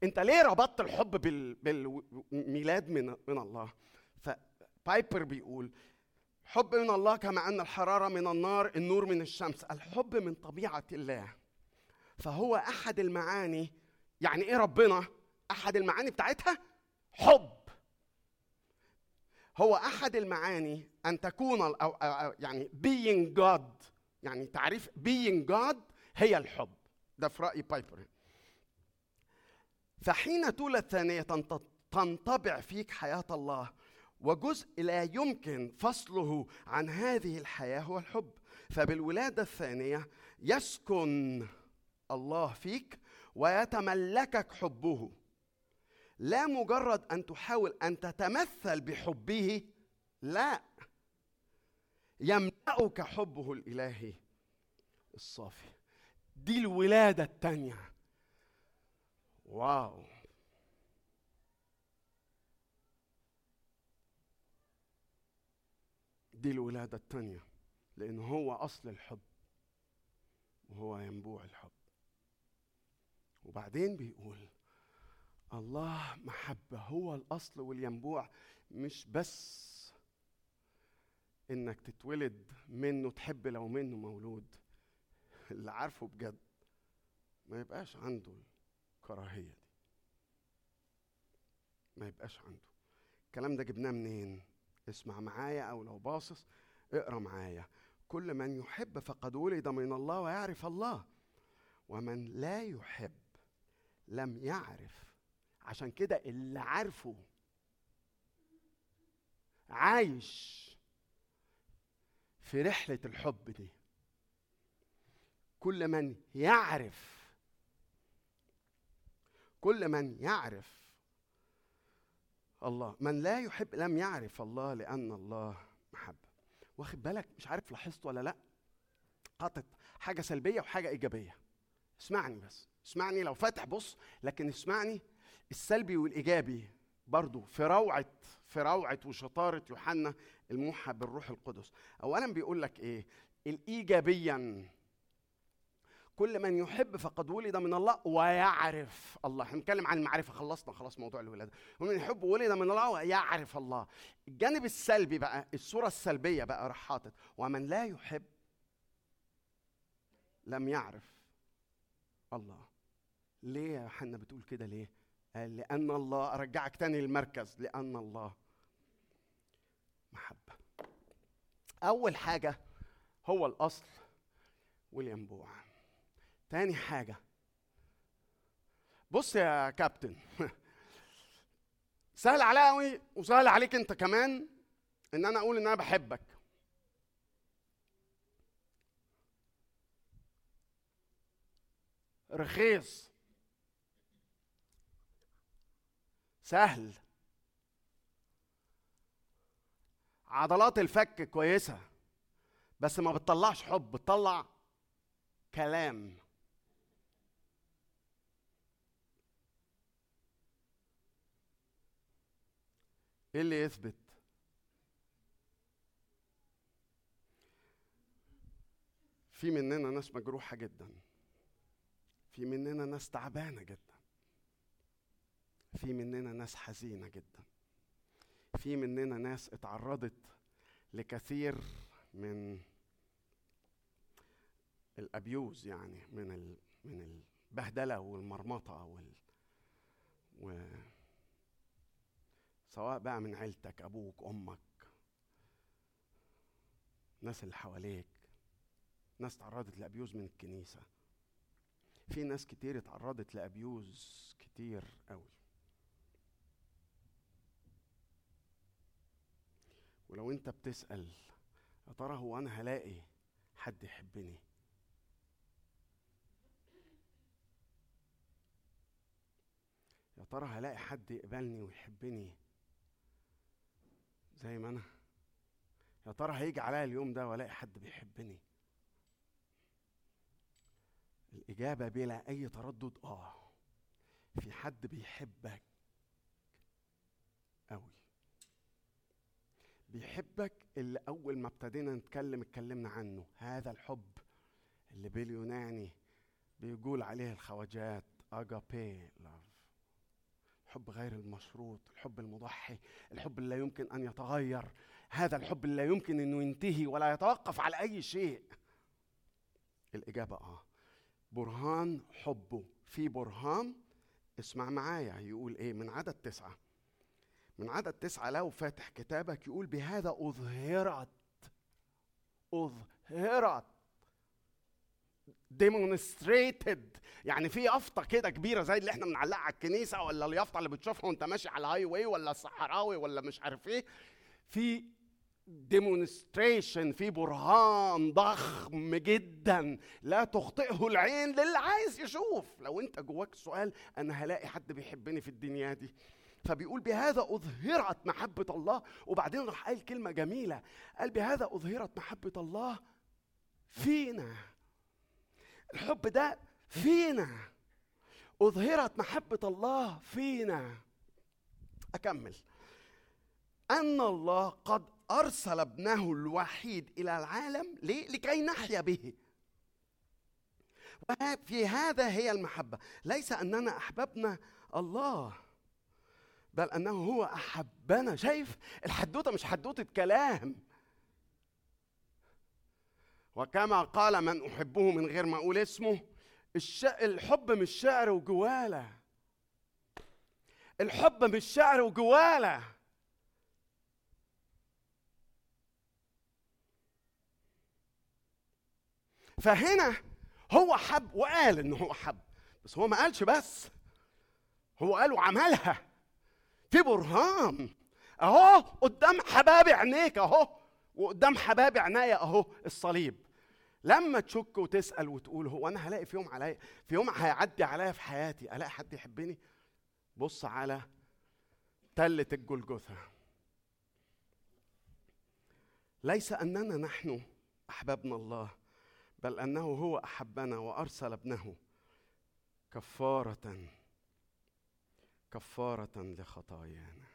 أنت ليه ربطت الحب بال... بالميلاد من من الله؟ فبايبر بيقول حب من الله كما أن الحرارة من النار النور من الشمس. الحب من طبيعة الله. فهو أحد المعاني يعني إيه ربنا؟ أحد المعاني بتاعتها حب. هو أحد المعاني أن تكون أو, يعني being God يعني تعريف being God هي الحب. ده في رأي بايبر فحين تولد ثانية تنطبع فيك حياة الله وجزء لا يمكن فصله عن هذه الحياة هو الحب. فبالولادة الثانية يسكن الله فيك ويتملكك حبه. لا مجرد أن تحاول أن تتمثل بحبه لا. يملأك حبه الإلهي الصافي. دي الولادة الثانية واو. دي الولادة الثانية لأن هو أصل الحب وهو ينبوع الحب. وبعدين بيقول الله محبة هو الأصل والينبوع مش بس إنك تتولد منه تحب لو منه مولود. اللي عارفه بجد ما يبقاش عنده الكراهية دي. ما يبقاش عنده. الكلام ده جبناه منين؟ اسمع معايا أو لو باصص اقرأ معايا. كل من يحب فقد ولد من الله ويعرف الله ومن لا يحب لم يعرف عشان كده اللي عارفه عايش في رحلة الحب دي. كل من يعرف كل من يعرف الله. من لا يحب لم يعرف الله لأن الله محبة واخد بالك؟ مش عارف لاحظت ولا لأ؟ حاطط حاجة سلبية وحاجة إيجابية. اسمعني بس. اسمعني لو فاتح بص لكن اسمعني السلبي والإيجابي برضو في روعة في روعة وشطارة يوحنا الموحى بالروح القدس. اولا بيقول لك إيه؟ الايجابيا. كل من يحب فقد ولد من الله ويعرف الله. إحنا بنتكلم عن المعرفة. خلصنا خلاص موضوع الولادة. ومن يحب ولد من الله ويعرف الله. الجانب السلبي بقى الصورة السلبية بقى راح حاطط ومن لا يحب لم يعرف الله. ليه يا يوحنا بتقول كده ليه؟ قال لأن الله أرجعك تاني للمركز. لأن الله. محبة. أول حاجة هو الأصل. والينبوع تاني حاجة. بص يا كابتن. سهل عليا قوي وسهل عليك أنت كمان إن أنا أقول إن أنا بحبك. رخيص. سهل. عضلات الفك كويسة بس ما بتطلعش حب بتطلع كلام. إيه اللي يثبت؟ في مننا ناس مجروحة جدا في مننا ناس تعبانة جدا. في مننا ناس حزينة جدا. في مننا ناس اتعرضت لكثير من الأبيوز يعني من ال من البهدلة والمرمطة وال و سواء بقى من عيلتك أبوك أمك الناس اللي حواليك ناس تعرضت لأبيوز من الكنيسة. في ناس كتير اتعرضت لأبيوز كتير قوي. ولو انت بتسأل يا ترى هو أنا هلاقي حد يحبني؟ يا ترى هلاقي حد يقبلني ويحبني زي ما أنا؟ يا ترى هيجي عليا اليوم ده وألاقي حد بيحبني؟ الإجابة بلا أي تردد آه في حد بيحبك قوي بيحبك اللي أول ما ابتدينا نتكلم اتكلمنا عنه. هذا الحب اللي باليوناني بيقول عليه الخواجات. أجابي لاف الحب غير المشروط الحب المضحي الحب اللي لا يمكن أن يتغير. هذا الحب اللي لا يمكن إنه ينتهي ولا يتوقف على أي شيء. الإجابة آه. برهان حبه. في برهان اسمع معايا. يقول إيه؟ من عدد تسعة. من عدد تسعة لو فاتح كتابك يقول بهذا أظهرت أظهرت demonstrated. يعني في يافطة كده كبيرة زي اللي إحنا بنعلقها على الكنيسة ولا اليافطة اللي بتشوفها وانت ماشي على ال highway ولا الصحراوي ولا مش عارف إيه. في demonstration في برهان ضخم جدا. لا تخطئه العين للي عايز يشوف. لو انت جواك سؤال أنا هلاقي حد بيحبني في الدنيا دي. فبيقول بهذا أظهرت محبة الله. وبعدين راح قال كلمة جميلة قال بهذا أظهرت محبة الله فينا. الحب ده فينا. أظهرت محبة الله فينا. أكمل. أن الله قد أرسل ابنه الوحيد إلى العالم ليه؟ لكي نحيا به. وفي هذا هي المحبة. ليس أننا أحببنا الله. بل أنه هو أحبنا. شايف؟ الحدوتة مش حدوتة كلام. وكما قال من أحبه من غير ما أقول اسمه الش... الحب مش شعر وجوالة. الحب مش شعر وجوالة. فهنا هو حب وقال ان هو حب بس هو ما قالش بس. هو قال وعملها. في برهان. اهو قدام حباب عينيك اهو وقدام حباب عينيا اهو الصليب. لما تشك وتسأل وتقول هو أنا هلاقي في يوم عليا في يوم هيعدي عليا في حياتي ألاقي حد يحبني؟ بص على تلة الجلجثة. ليس أننا نحن احببنا الله بل أنه هو أحبنا وأرسل ابنه كفارة كفارة لخطايانا.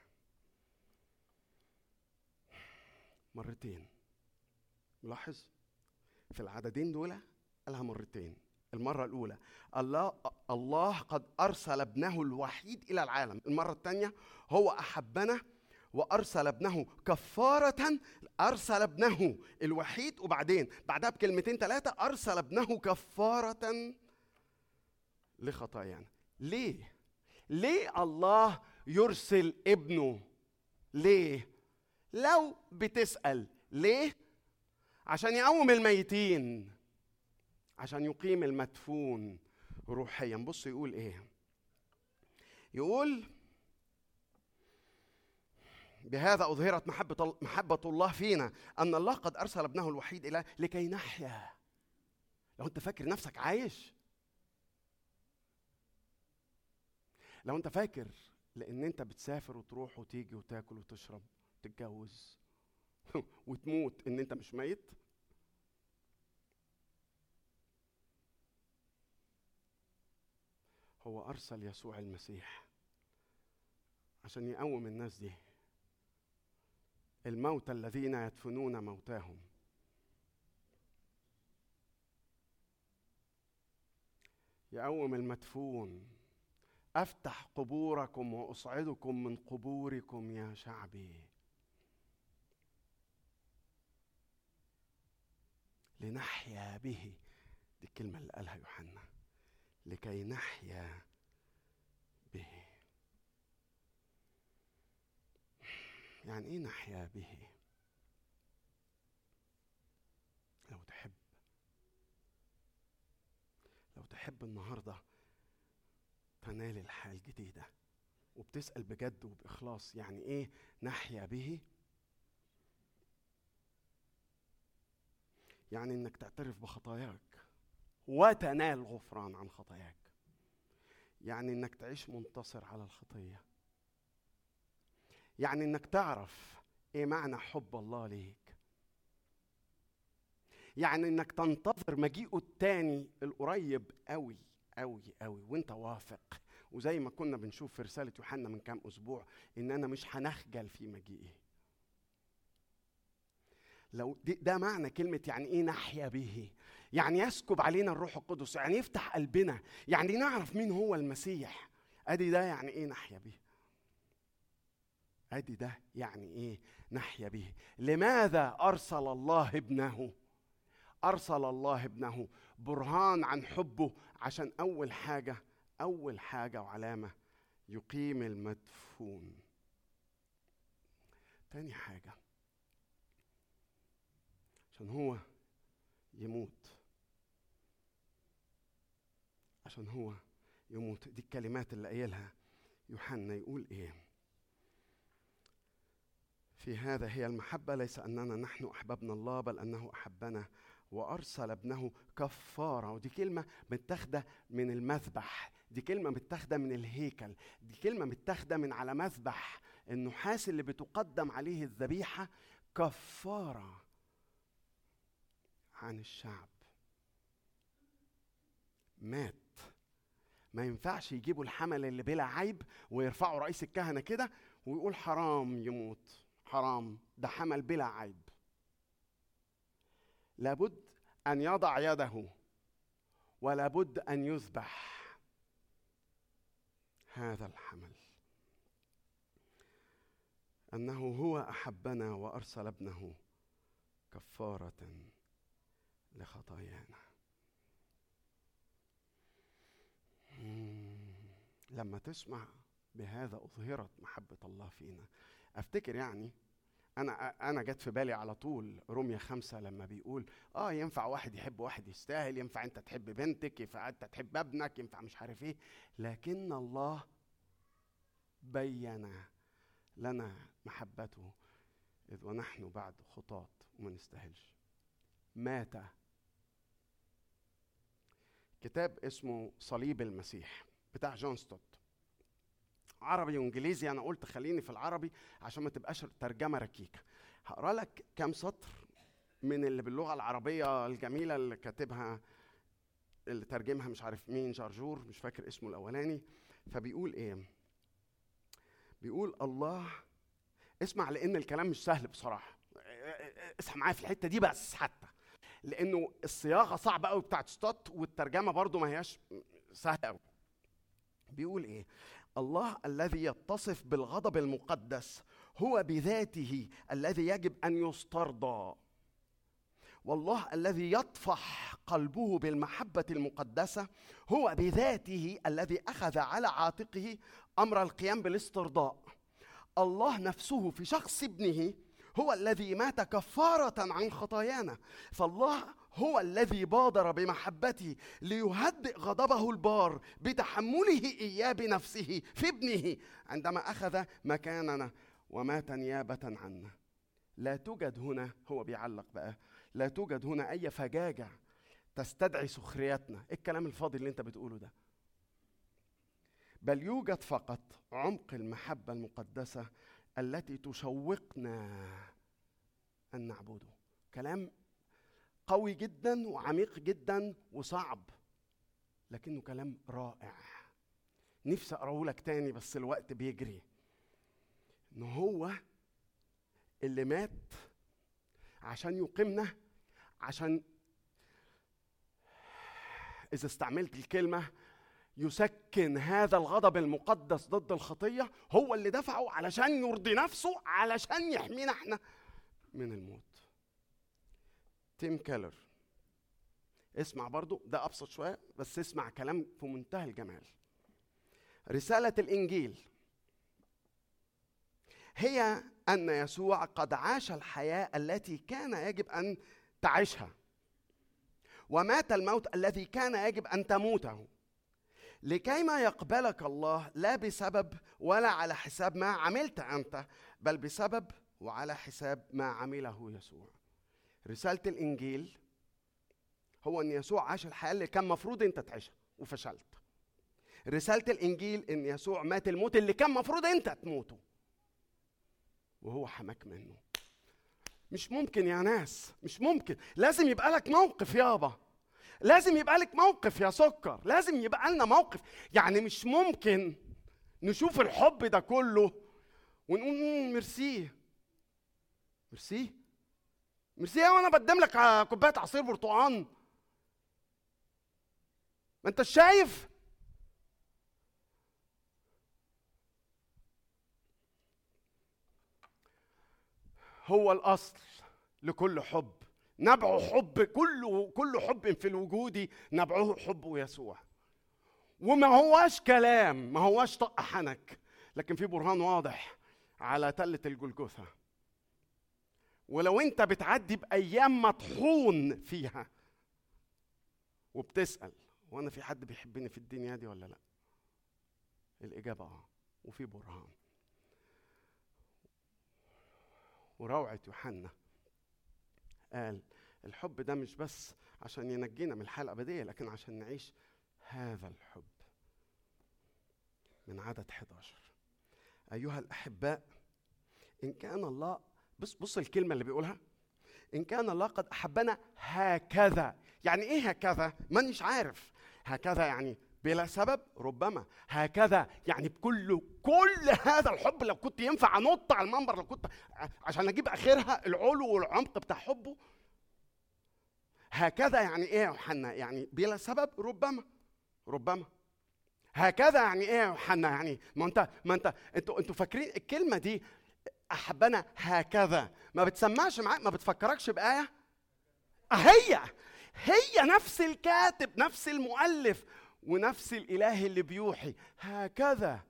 مرتين. ملاحظ؟ في العددين دول قالها مرتين. المرة الأولى الله الله قد أرسل ابنه الوحيد إلى العالم، المرة الثانية هو أحبنا وأرسل ابنه كفارة أرسل ابنه الوحيد. وبعدين بعدها بكلمتين ثلاثة أرسل ابنه كفارة لخطايانا. ليه؟ ليه الله يرسل ابنه؟ ليه؟ لو بتسأل ليه؟ عشان يقوم الميتين عشان يقيم المدفون روحيا بص يقول إيه يقول بهذا أظهرت محبة محبة الله فينا أن الله قد أرسل ابنه الوحيد إلى لكي نحيا لو أنت فاكر نفسك عايش لو انت فاكر لأن انت بتسافر وتروح وتيجي وتاكل وتشرب وتتجوز وتموت ان انت مش ميت هو أرسل يسوع المسيح عشان يقوم الناس دي. الموتى الذين يدفنون موتاهم. يقوم المدفون. أفتح قبوركم وأصعدكم من قبوركم يا شعبي. لنحيا به. دي الكلمة اللي قالها يوحنا. لكي نحيا به. يعني إيه نحيا به؟ لو تحب. لو تحب النهارده تنال الحياة الجديدة. وبتسأل بجد وبإخلاص يعني إيه نحيا به؟ يعني إنك تعترف بخطاياك. وتنال غفران عن خطاياك. يعني إنك تعيش منتصر على الخطية. يعني إنك تعرف إيه معنى حب الله ليك. يعني إنك تنتظر مجيئه التاني القريب قوي قوي قوي وأنت واثق. وزي ما كنا بنشوف في رسالة يوحنا من كام أسبوع اننا مش هنخجل في مجيئه. لو ده معنى كلمة يعني إيه نحيا به. يعني يسكب علينا الروح القدس يعني يفتح قلبنا يعني نعرف مين هو المسيح. أدي ده يعني إيه نحيا به؟ أدي ده يعني إيه نحيا به؟ لماذا أرسل الله ابنه؟ أرسل الله ابنه. برهان عن حبه عشان أول حاجة أول حاجة وعلامة يقيم المدفون. تاني حاجة عشان هو يموت. عشان هو يموت. دي الكلمات اللي قايلها يوحنا يقول إيه؟ في هذا هي المحبة ليس أننا نحن أحببنا الله بل أنه أحبنا وأرسل ابنه كفارة ودي كلمة متاخدة من المذبح. دي كلمة متاخدة من الهيكل. دي كلمة متاخدة من على مذبح. النحاس اللي بتقدم عليه الذبيحة كفارة عن الشعب. مات. ما ينفعش يجيبوا الحمل اللي بلا عيب ويرفعوا رئيس الكهنة كده ويقول حرام يموت. حرام. ده حمل بلا عيب. لابد أن يضع يده ولابد أن يذبح هذا الحمل. أنه هو أحبنا وأرسل ابنه كفارة لخطايانا. لما تسمع بهذا أظهرت محبة الله فينا. أفتكر يعني أنا أنا جت في بالي على طول روميا خمسة لما بيقول آه ينفع واحد يحب واحد يستاهل ينفع أنت تحب بنتك ينفع أنت تحب ابنك ينفع مش عارف إيه. لكن الله بين لنا محبته إذ ونحن بعد خطاة وما نستاهلش. مات. كتاب اسمه صليب المسيح بتاع جون ستوت عربي وانجليزي أنا قلت خليني في العربي عشان ما تبقاش ترجمة ركيكة. هقرأ لك كام سطر من اللي باللغة العربية الجميلة اللي كاتبها اللي ترجمها مش عارف مين جرجور مش فاكر اسمه الأولاني. فبيقول إيه؟ بيقول الله اسمع لأن الكلام مش سهل بصراحة. اسمع معايا في الحتة دي بس حتى. لأنه الصياغة صعبة قوي بتاعت ستوت والترجمة برضو ما هياش سهلة قوي بيقول إيه؟ الله الذي يتصف بالغضب المقدس هو بذاته الذي يجب أن يسترضى. والله الذي يطفح قلبه بالمحبة المقدسة هو بذاته الذي أخذ على عاتقه أمر القيام بالاسترضاء. الله نفسه في شخص ابنه هو الذي مات كفارة عن خطايانا. فالله هو الذي بادر بمحبته ليهدئ غضبه البار بتحمله اياه بنفسه في ابنه عندما أخذ مكاننا ومات نيابة عنا لا توجد هنا هو بيعلق بقى لا توجد هنا أي فجاجة تستدعي سخريتنا. إيه الكلام الفاضي اللي أنت بتقوله ده؟ بل يوجد فقط عمق المحبة المقدسة التي تشوقنا أن نعبده. كلام قوي جدا وعميق جدا وصعب لكنه كلام رائع. نفسي أقرأه لك تاني بس الوقت بيجري. إن هو اللي مات عشان يقيمنا عشان إذا استعملت الكلمة يسكن هذا الغضب المقدس ضد الخطية هو اللي دفعه علشان يرضي نفسه علشان يحمينا إحنا من الموت. تيم كيلر. اسمع برضو ده أبسط شوية بس اسمع كلام في منتهى الجمال. رسالة الإنجيل. هي أن يسوع قد عاش الحياة التي كان يجب أن تعيشها ومات الموت الذي كان يجب أن تموته. لكيما يقبلك الله لا بسبب ولا على حساب ما عملت أنت بل بسبب وعلى حساب ما عمله يسوع. رسالة الإنجيل هو إن يسوع عاش الحياة اللي كان مفروض أنت تعيشها وفشلت. رسالة الإنجيل إن يسوع مات الموت اللي كان مفروض أنت تموته. وهو حماك منه. مش ممكن يا ناس مش ممكن. لازم يبقى لك موقف يابا. لازم يبقى لك موقف يا سكر. لازم يبقى لنا موقف. يعني مش ممكن نشوف الحب ده كله ونقول "مم، ميرسي. ميرسي ميرسي وأنا بقدم لك كوباية عصير برتقال ما انت شايف؟ هو الأصل لكل حب. نبع حب كله كل حب في الوجود نبعه حب يسوع. وما هواش كلام ما هواش طق حنك لكن في برهان واضح على تلة الجلجثة. ولو انت بتعدي بأيام مطحون فيها. وبتسأل وأنا في حد بيحبني في الدنيا دي ولا لأ؟ الإجابة آه وفي برهان. وروعة يوحنا قال الحب ده مش بس عشان ينجينا من الحياة الأبدية لكن عشان نعيش هذا الحب من عدد 11 أيها الأحباء إن كان الله بص بص الكلمة اللي بيقولها. إن كان الله قد أحبنا هكذا. يعني إيه هكذا؟ مانيش عارف. هكذا يعني بلا سبب ربما. هكذا يعني بكل كل هذا الحب لو كنت ينفع أنط على المنبر لو كنت عشان أجيب آخرها العلو والعمق بتاع حبه. هكذا يعني إيه يا يوحنا؟ يعني بلا سبب ربما. ربما. هكذا يعني إيه يا يوحنا؟ يعني ما أنت ما أنت أنتوا أنتوا فاكرين الكلمة دي؟ أحبنا هكذا. ما بتسمعش معاك ما بتفكركش بآية؟ هي هي نفس الكاتب نفس المؤلف ونفس الإله اللي بيوحي. هكذا.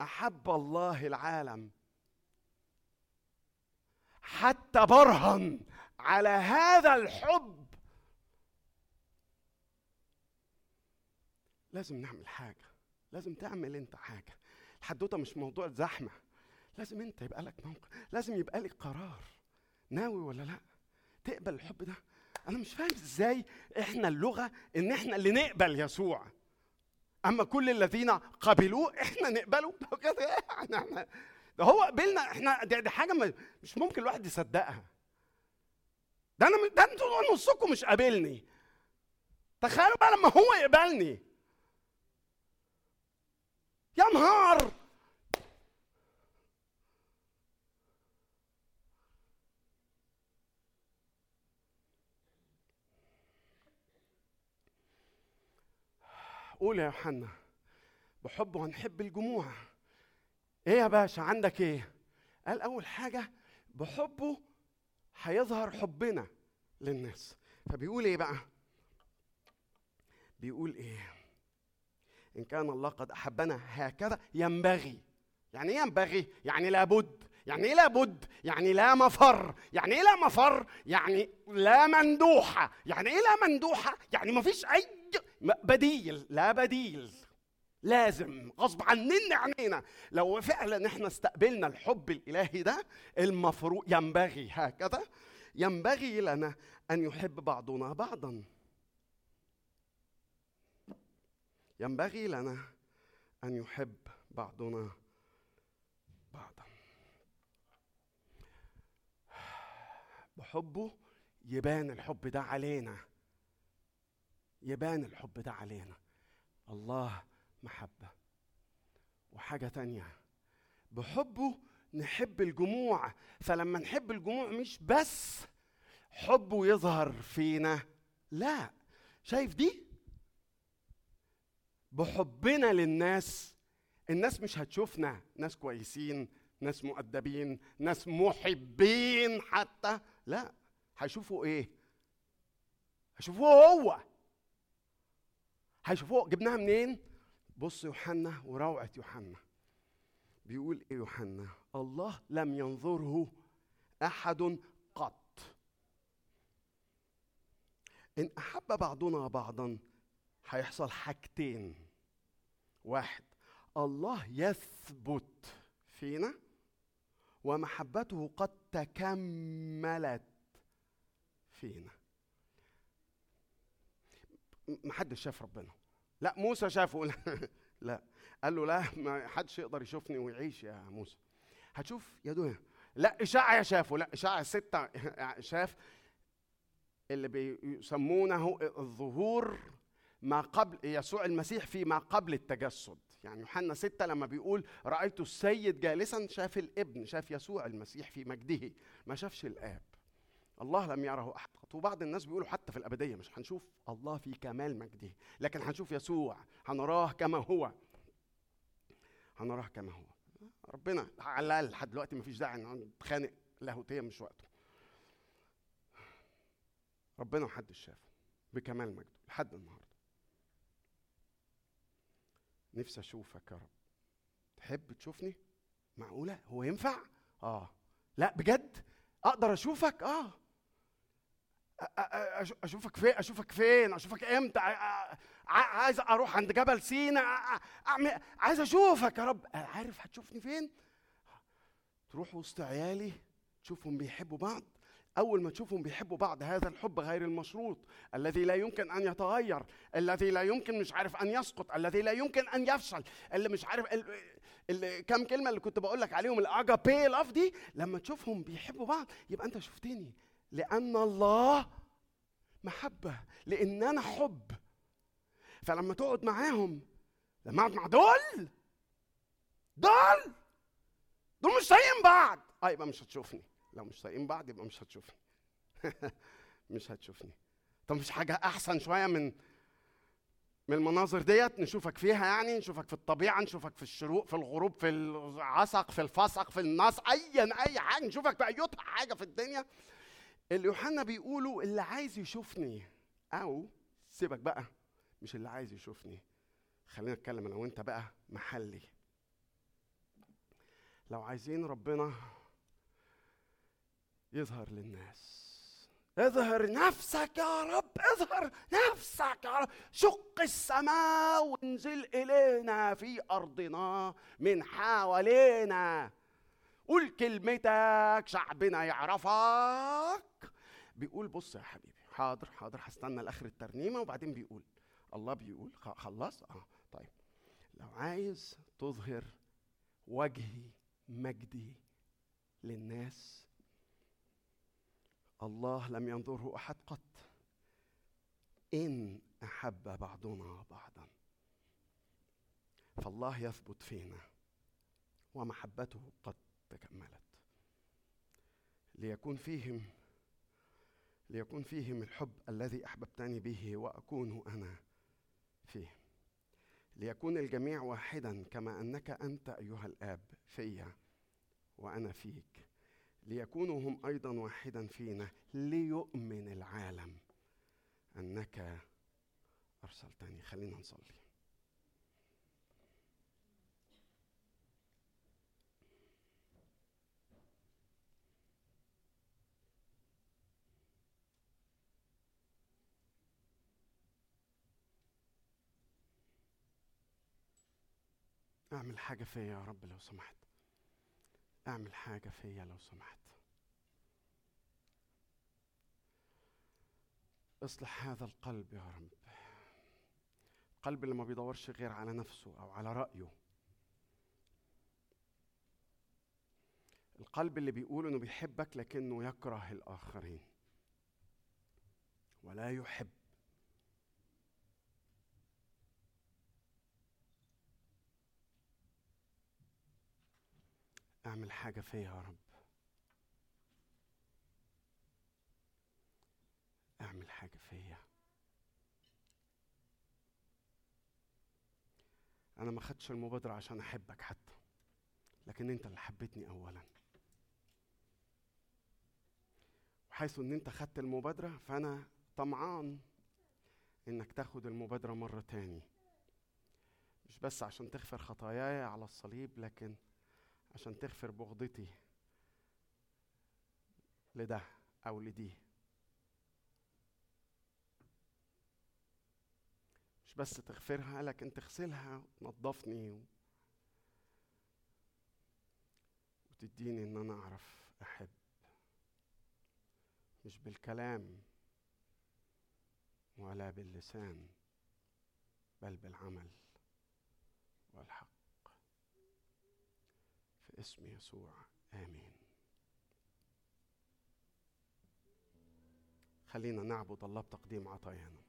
أحب الله العالم. حتى برهن على هذا الحب. لازم نعمل حاجة. لازم تعمل أنت حاجة. الحدوتة مش موضوع زحمة. لازم انت يبقى لك موقف لازم يبقى لك قرار. ناوي ولا لا؟ تقبل الحب ده. أنا مش فاهم إزاي إحنا اللغة إن إحنا اللي نقبل يسوع. أما كل الذين قبلوه إحنا نقبله. ده كده إحنا ده هو قبلنا إحنا دي, حاجة مش ممكن الواحد يصدقها. ده أنا ده أنتوا نصكم مش قابلني. تخيلوا بقى لما هو يقبلني. يا نهار! قول يا يوحنا بحبه هنحب الجموع. إيه يا باشا عندك إيه؟ قال أول حاجة بحبه هيظهر حبنا للناس. فبيقول إيه بقى؟ بيقول إيه؟ إن كان الله قد أحبنا هكذا ينبغي. يعني إيه ينبغي؟ يعني لابد يعني إيه لابد يعني لا مفر. يعني إيه لا مفر؟ يعني لا مندوحة. يعني إيه لا مندوحة؟ يعني مفيش أي بديل لا بديل. لازم غصب عننا عنينا لو فعلا إحنا استقبلنا الحب الإلهي ده المفروض ينبغي هكذا ينبغي لنا أن يحب بعضنا بعضا. ينبغي لنا أن يحب بعضنا بعضا. بحبه يبان الحب ده علينا. يبان الحب ده علينا. الله محبة. وحاجة تانية بحبه نحب الجموع. فلما نحب الجموع مش بس حبه يظهر فينا لا شايف دي؟ بحبنا للناس. الناس مش هتشوفنا. ناس كويسين ناس مؤدبين ناس محبين حتى. لا هيشوفوا إيه؟ هيشوفوه هو. هيشوفوه جبناها منين؟ بص يوحنا وروعة يوحنا. بيقول إيه يوحنا؟ الله لم ينظره أحد قط. إن أحب بعضنا بعضا هيحصل حاجتين. واحد الله يثبت فينا ومحبته قد تكملت فينا. محدش شاف ربنا. لا موسى شافه. لا. قال له لا ما حدش يقدر يشوفني ويعيش يا موسى. هتشوف يا دويا لا اشعيا شافه. لا اشعيا ستة. شاف اللي بيسمونه الظهور ما قبل يسوع المسيح فيما قبل التجسد. يعني يوحنا ستة لما بيقول رأيت السيد جالسا شاف الابن شاف يسوع المسيح في مجده ما شافش الآب. الله لم يره قط وبعض الناس بيقولوا حتى في الأبدية مش هنشوف الله في كمال مجده لكن هنشوف يسوع هنراه كما هو. هنراه كما هو. ربنا على الأقل لحد دلوقتي مفيش داعي نتخانق لاهوتيا مش وقته. ربنا محدش شافه بكمال مجده لحد النهارده. نفسي أشوفك يا رب. تحب تشوفني؟ معقولة؟ هو ينفع؟ آه. لا بجد؟ أقدر أشوفك؟ آه. أشوفك فين أشوفك فين أشوفك إمتى عايز أروح عند جبل سينا أعمل عايز أشوفك يا رب. عارف هتشوفني فين؟ تروح وسط عيالي تشوفهم بيحبوا بعض. أول ما تشوفهم بيحبوا بعض هذا الحب غير المشروط. الذي لا يمكن أن يتغير الذي لا يمكن مش عارف أن يسقط الذي لا يمكن أن يفشل اللي مش عارف اللي كم كلمة اللي كنت بقول لك عليهم الأجابي لاف دي لما تشوفهم بيحبوا بعض يبقى أنت شفتني. لأن الله محبة لأن أنا حب. فلما تقعد معاهم لما أقعد مع دول دول دول مش طايقين بعض. آه يبقى مش هتشوفني. لو مش طايقين بعض يبقى مش هتشوفني. مش هتشوفني. طب مش حاجة أحسن شوية من من المناظر ديت؟ نشوفك فيها يعني؟ نشوفك في الطبيعة؟ نشوفك في الشروق في الغروب في العسق في الفسق في النص ايا اي حاجة نشوفك بايوت حاجة في الدنيا. اللي يوحنا بيقولوا اللي عايز يشوفني. أو سيبك بقى مش اللي عايز يشوفني. خلينا نتكلم أنا وأنت بقى محلي. لو عايزين ربنا يظهر للناس. اظهر نفسك يا رب اظهر نفسك يا رب. شق السماء وانزل إلينا في أرضنا من حوالينا. قول كلمتك شعبنا يعرفك. بيقول بص يا حبيبي حاضر حاضر هستنى لآخر الترنيمة وبعدين بيقول. الله بيقول خلص؟ آه طيب. لو عايز تظهر وجهي مجدي للناس الله لم ينظره أحد قط. إن أحب بعضنا بعضا. فالله يثبت فينا ومحبته قد تكملت ليكون فيهم ليكون فيهم الحب الذي أحببتني به وأكون أنا فيه. ليكون الجميع واحدا كما أنك أنت أيها الآب فيا وأنا فيك. ليكونوا هم أيضا واحدا فينا ليؤمن العالم أنك أرسلتني. خلينا نصلي. أعمل حاجة فيا يا رب لو سمحت. أعمل حاجة فيا لو سمحت. اصلح هذا القلب يا رب. القلب اللي ما بيدورش غير على نفسه أو على رأيه. القلب اللي بيقول إنه بيحبك لكنه يكره الآخرين. ولا يحب. أعمل حاجة فيا يا رب. أعمل حاجة فيا. أنا ما خدتش المبادرة عشان أحبك حتى لكن أنت اللي حبيتني اولا. وحيث إن أنت خدت المبادرة فأنا طمعان إنك تاخد المبادرة مرة تاني. مش بس عشان تغفر خطاياي على الصليب لكن عشان تغفر بغضتي لده أو لدي. مش بس تغفرها لكن تغسلها وتنظفني وتديني إن أنا أعرف أحب. مش بالكلام ولا باللسان بل بالعمل والحق. اسم يسوع. آمين. خلينا نعبد الله بتقديم عطايانا.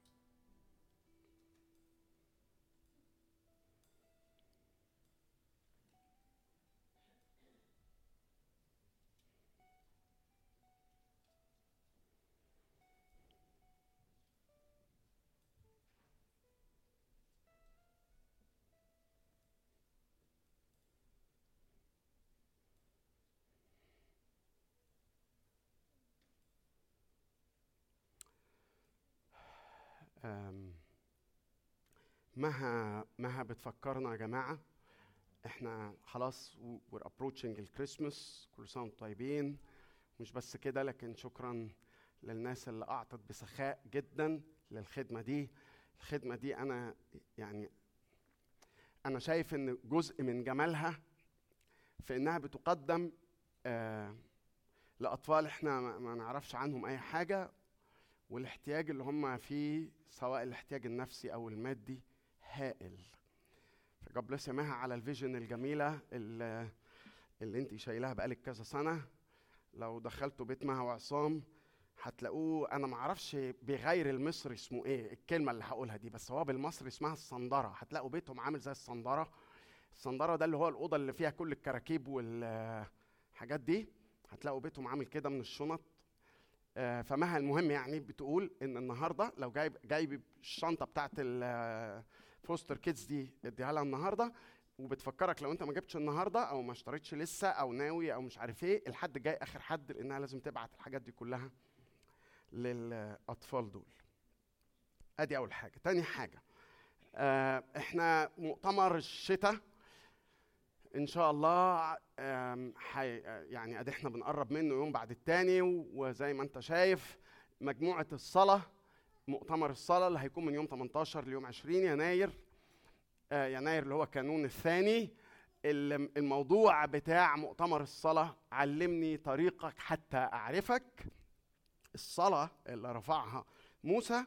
مها مها بتفكرنا يا جماعة إحنا خلاص we're approaching الكريسماس كل سنة وأنتم طيبين. مش بس كده لكن شكرا للناس اللي أعطت بسخاء جدا للخدمة دي. الخدمة دي أنا يعني أنا شايف إن جزء من جمالها في إنها بتقدم آه لأطفال إحنا ما نعرفش عنهم أي حاجة. والاحتياج اللي هم فيه سواء الاحتياج النفسي أو المادي هائل. فجاب سماها على الفيجن الجميلة اللي, اللي انت شايلها بقالك كذا سنة. لو دخلتوا بيت مها وعصام هتلاقوه أنا ما أعرفش بغير المصري اسمه إيه الكلمة اللي هقولها دي بس هو بالمصري اسمها الصندرة. هتلاقوا بيتهم عامل زي الصندرة. الصندرة ده اللي هو الأوضة اللي فيها كل الكراكيب والحاجات دي. هتلاقوا بيتهم عامل كده من الشنط. فمها المهم يعني بتقول إن النهارده لو جايب جايب الشنطة بتاعت الفوستر كيدز دي اديها لها النهارده وبتفكرك لو أنت ما جبتش النهارده أو ما اشتريتش لسه أو ناوي أو مش عارف إيه الحد جاي آخر حد لأنها لازم تبعت الحاجات دي كلها للأطفال دول. أدي أول حاجة. تاني حاجة آه إحنا مؤتمر الشتاء إن شاء الله حي يعني ادي إحنا بنقرب منه يوم بعد التاني وزي ما أنت شايف مجموعة الصلاة مؤتمر الصلاة اللي هيكون من يوم 18 ليوم 20 يناير آه، يناير اللي هو كانون الثاني. ال- الموضوع بتاع مؤتمر الصلاة علمني طريقك حتى أعرفك. الصلاة اللي رفعها موسى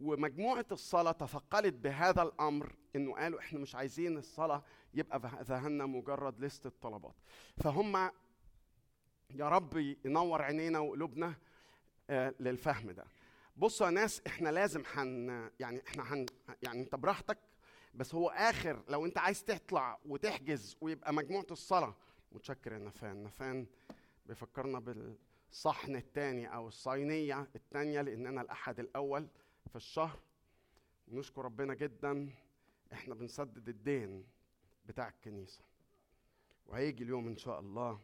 ومجموعة الصلاة تثقلت بهذا الأمر إنه قالوا إحنا مش عايزين الصلاة يبقى ذهننا مجرد لستة طلبات فهم يا رب ينور عينينا وقلوبنا آه، للفهم ده. بصوا يا ناس إحنا لازم حن يعني إحنا هن يعني أنت براحتك بس هو آخر لو أنت عايز تطلع وتحجز ويبقى مجموعة الصلاة متشكر يا نفان. نفان بيفكرنا بالصحن الثاني أو الصينية الثانية لأننا الأحد الأول في الشهر. نشكر ربنا جدا. إحنا بنسدد الدين بتاع الكنيسة. وهيجي اليوم إن شاء الله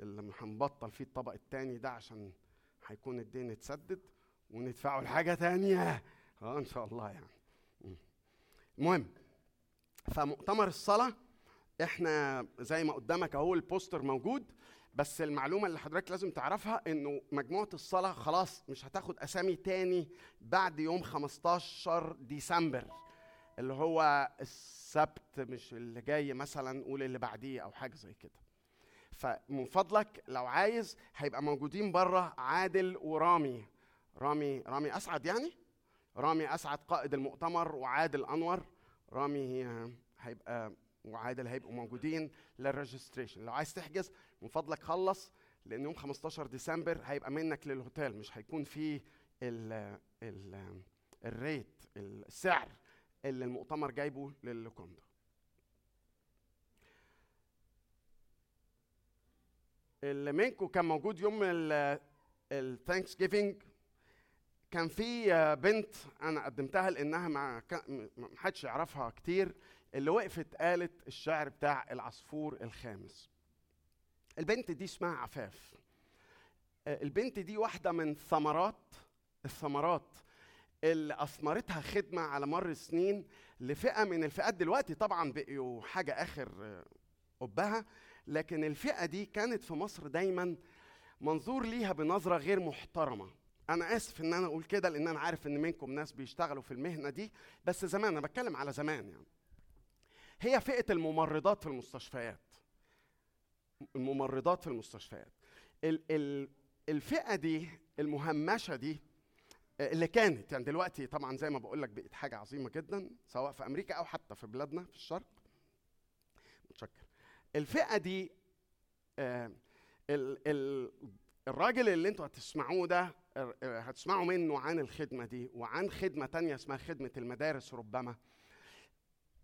اللي هنبطل فيه الطبق الثاني ده عشان هيكون الدين اتسدد وندفعه لحاجة تانية. آه إن شاء الله يعني. المهم فمؤتمر الصلاة إحنا زي ما قدامك اهو البوستر موجود بس المعلومة اللي حضرتك لازم تعرفها إنه مجموعة الصلاة خلاص مش هتاخد أسامي تاني بعد يوم 15 ديسمبر. اللي هو السبت مش اللي جاي مثلا نقول اللي بعديه أو حاجة زي كده. فمن فضلك لو عايز هيبقى موجودين بره عادل ورامي. رامي رامي أسعد يعني؟ رامي أسعد قائد المؤتمر وعادل أنور. رامي هيبقى وعادل هيبقوا موجودين للريجستريشن لو عايز تحجز من فضلك خلص لأن يوم 15 ديسمبر هيبقى منك للهوتيل مش هيكون فيه ال ال ال rate السعر. اللي المؤتمر جايبه للوكاندا اللي منكم كان موجود يوم ال Thanksgiving كان في بنت أنا قدمتها لأنها ما حدش يعرفها كتير اللي وقفت قالت الشعر بتاع العصفور الخامس. البنت دي اسمها عفاف. آه، البنت دي واحدة من ثمرات الثمرات اللي أثمرتها خدمة على مر السنين لفئة من الفئات دلوقتي طبعا بقيوا حاجة آخر آه، قبها. لكن الفئة دي كانت في مصر دايما منظور ليها بنظرة غير محترمة. أنا آسف إن أنا أقول كده لأن أنا عارف إن منكم ناس بيشتغلوا في المهنة دي. بس زمان أنا بتكلم على زمان يعني. هي فئة الممرضات في المستشفيات. الممرضات في المستشفيات. ال ال الفئة دي المهمشة دي اللي كانت يعني دلوقتي طبعا زي ما بقول لك بقت حاجة عظيمة جدا سواء في أمريكا أو حتى في بلادنا في الشرق. متشكر. الفئة دي آه ال ال الراجل اللي أنتوا هتسمعوه ده آه، آه، هتسمعوا منه عن الخدمة دي وعن خدمة تانية اسمها خدمة المدارس ربما.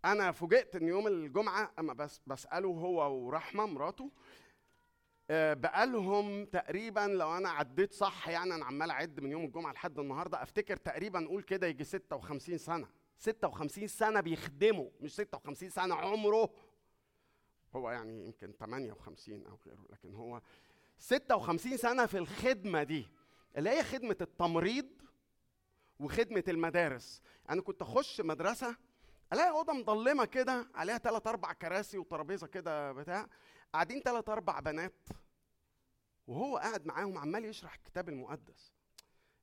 أنا فوجئت إن يوم الجمعة أما بس بسأله هو ورحمة مراته بقالهم تقريبا لو أنا عديت صح يعني أنا عمال أعد من يوم الجمعة لحد النهارده أفتكر تقريبا نقول كده يجي 56 سنة. 56 سنة بيخدموا مش 56 سنة عمره. هو يعني يمكن 58 أو غيره لكن هو 56 سنة في الخدمة دي اللي هي خدمة التمريض وخدمة المدارس. أنا كنت أخش مدرسة ألاقي أوضة مظلمة كده عليها ثلاث أربع كراسي وترابيزة كده بتاع قاعدين ثلاث أربع بنات. وهو قاعد معاهم عمال يشرح الكتاب المقدس.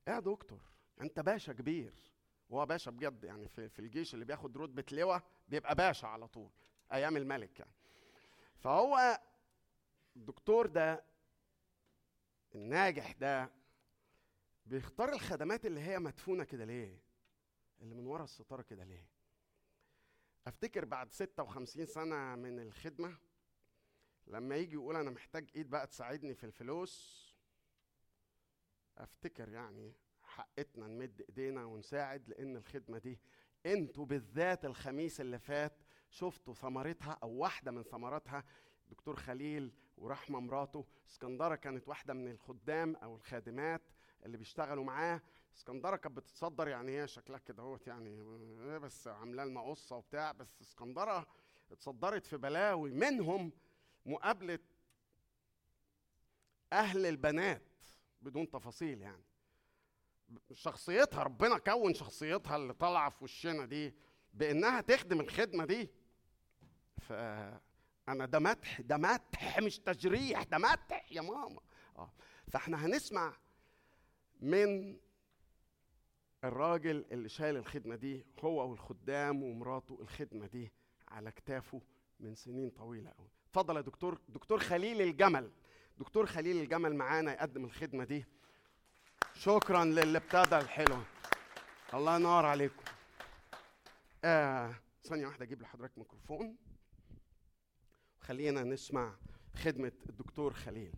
إيه يا دكتور؟ انت باشا كبير. وهو باشا بجد يعني في, في الجيش اللي بياخد رتبة لواء بيبقى باشا على طول أيام الملك يعني. فهو الدكتور ده الناجح ده بيختار الخدمات اللي هي مدفونة كده ليه؟ اللي من ورا الستارة كده ليه؟ أفتكر بعد 56 سنة من الخدمة لما يجي يقول أنا محتاج إيد بقى تساعدني في الفلوس أفتكر يعني حقتنا نمد إيدينا ونساعد لأن الخدمة دي أنتوا بالذات الخميس اللي فات شفتوا ثمرتها أو واحدة من ثمراتها دكتور خليل ورحمة مراته. اسكندرة كانت واحدة من الخدام أو الخادمات اللي بيشتغلوا معاه. اسكندرة كانت بتتصدر يعني هي شكلها كده أهوت يعني آه، بس عاملة لنا قصة وبتاع. بس اسكندرة اتصدرت في بلاوي منهم مقابلة أهل البنات بدون تفاصيل يعني. شخصيتها ربنا كون شخصيتها اللي طالعة في وشنا دي بإنها تخدم الخدمة دي. فانا ده مدح ده مدح مش تجريح ده مدح يا ماما. آه. فإحنا هنسمع من الراجل اللي شايل الخدمة دي هو والخدام ومراته الخدمة دي على كتافه من سنين طويلة قوي اتفضل يا دكتور. دكتور خليل الجمل. دكتور خليل الجمل معانا يقدم الخدمة دي. شكرا للي ابتدى الحلو. الله ينور عليكم. آه ثانية واحدة أجيب لحضرتك ميكروفون. خلينا نسمع خدمة الدكتور خليل.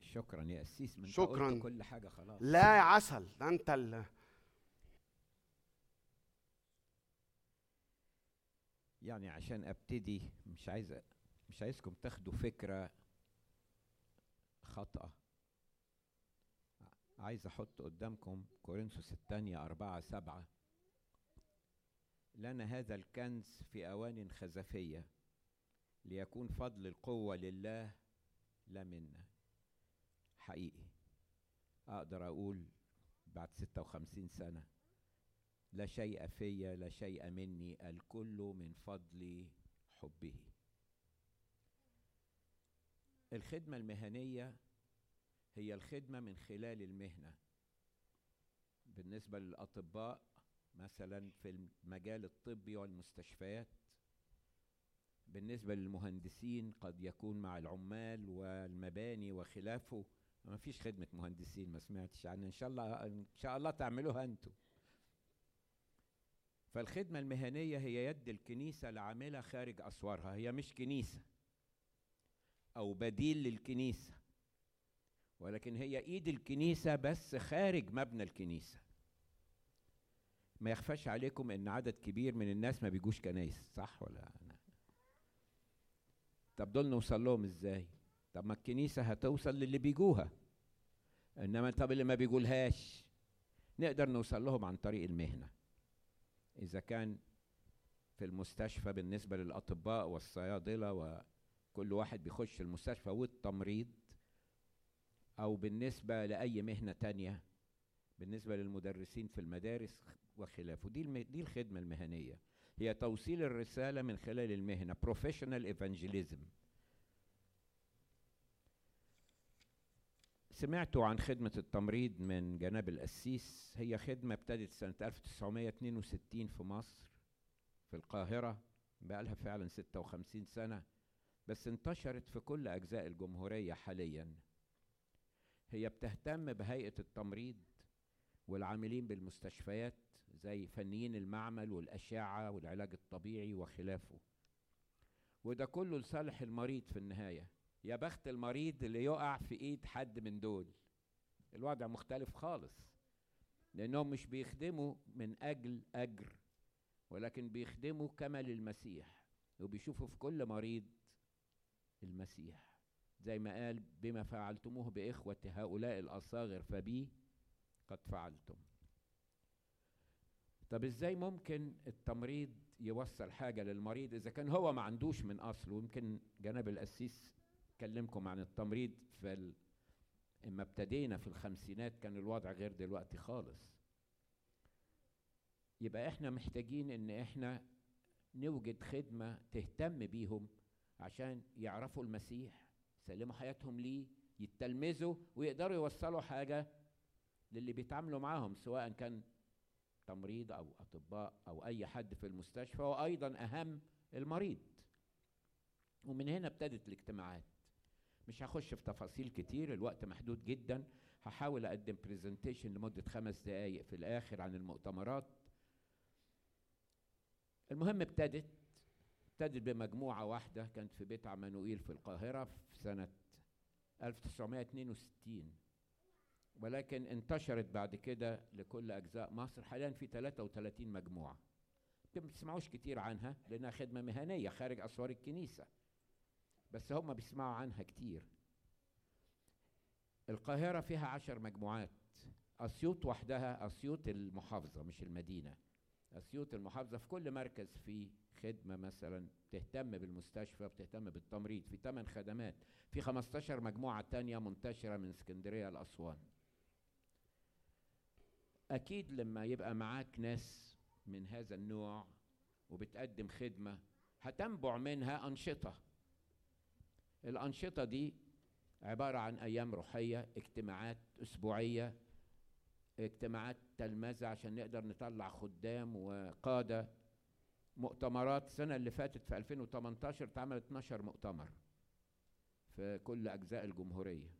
شكرا يا قسيس أنت شكراً. كل حاجة خلاص. لا يا عسل ده أنت ال يعني عشان أبتدي مش عايز مش عايزكم تاخدوا فكرة خاطئة. عايز أحط قدامكم كورنثوس الثانية أربعة سبعة. لنا هذا الكنز في أوان خزفية. ليكون فضل القوة لله لا منا. حقيقي. أقدر أقول بعد ستة وخمسين سنة. لا شيء في لا شيء مني الكل من فضل حبه. الخدمة المهنية هي الخدمة من خلال المهنة. بالنسبة للأطباء مثلا في المجال الطبي والمستشفيات بالنسبة للمهندسين قد يكون مع العمال والمباني وخلافه. ما فيش خدمة مهندسين ما سمعتش عنها. إن شاء الله إن شاء الله تعملوها أنتم. فالخدمة المهنية هي يد الكنيسة العاملة خارج أسوارها. هي مش كنيسة أو بديل للكنيسة ولكن هي إيد الكنيسة بس خارج مبنى الكنيسة. ما يخفاش عليكم إن عدد كبير من الناس ما بيجوش كنايس صح ولا أنا؟ طب دول نوصل لهم إزاي؟ طب ما الكنيسة هتوصل للي بيجوها إنما طب اللي ما بيجولهاش نقدر نوصل لهم عن طريق المهنة. إذا كان في المستشفى بالنسبة للأطباء والصيادلة وكل واحد بيخش المستشفى والتمريض أو بالنسبة لأي مهنة تانية بالنسبة للمدرسين في المدارس وخلافه. دي, الم... دي الخدمة المهنية. هي توصيل الرسالة من خلال المهنة professional evangelism. سمعتوا عن خدمة التمريض من جناب القسيس هي خدمة ابتدت سنة 1962 في مصر في القاهرة بقالها فعلا 56 سنة بس انتشرت في كل أجزاء الجمهورية حاليا. هي بتهتم بهيئة التمريض والعاملين بالمستشفيات زي فنيين المعمل والأشعة والعلاج الطبيعي وخلافه. وده كله لصالح المريض في النهاية. يا بخت المريض اللي يقع في إيد حد من دول. الوضع مختلف خالص لأنهم مش بيخدموا من أجل أجر ولكن بيخدموا كما للمسيح وبيشوفوا في كل مريض المسيح. زي ما قال بما فعلتموه بإخوة هؤلاء الأصاغر فبي قد فعلتم. طب إزاي ممكن التمريض يوصل حاجة للمريض إذا كان هو ما عندوش من أصله؟ ويمكن جناب القسيس كلمكم عن التمريض في ال... إما ابتدينا في الخمسينات كان الوضع غير دلوقتي خالص. يبقى إحنا محتاجين إن إحنا نوجد خدمة تهتم بيهم عشان يعرفوا المسيح يسلموا حياتهم ليه يتلمذوا ويقدروا يوصلوا حاجة للي بيتعاملوا معاهم سواء كان تمريض أو أطباء أو أي حد في المستشفى وأيضا أهم المريض. ومن هنا ابتدت الاجتماعات. مش هخش في تفاصيل كتير الوقت محدود جدا. هحاول أقدم برزنتيشن لمدة خمس دقايق في الآخر عن المؤتمرات. المهم ابتدت ابتدت بمجموعة واحدة كانت في بيت عمانوئيل في القاهرة في سنة 1962 ولكن انتشرت بعد كده لكل أجزاء مصر. حاليا في 33 مجموعة. ما بتسمعوش كتير عنها لأنها خدمة مهنية خارج أسوار الكنيسة. بس هم بيسمعوا عنها كتير. القاهرة فيها عشر مجموعات. أسيوط وحدها أسيوط المحافظة مش المدينة. أسيوط المحافظة في كل مركز في خدمة مثلا تهتم بالمستشفى بتهتم بالتمريض في ثمان خدمات. في 15 مجموعة تانية منتشرة من اسكندرية لأسوان. أكيد لما يبقى معاك ناس من هذا النوع وبتقدم خدمة هتنبع منها أنشطة. الأنشطة دي عبارة عن أيام روحية اجتماعات أسبوعية اجتماعات تلمذة عشان نقدر نطلع خدام وقادة. مؤتمرات السنة اللي فاتت في 2018 اتعمل 12 مؤتمر في كل أجزاء الجمهورية.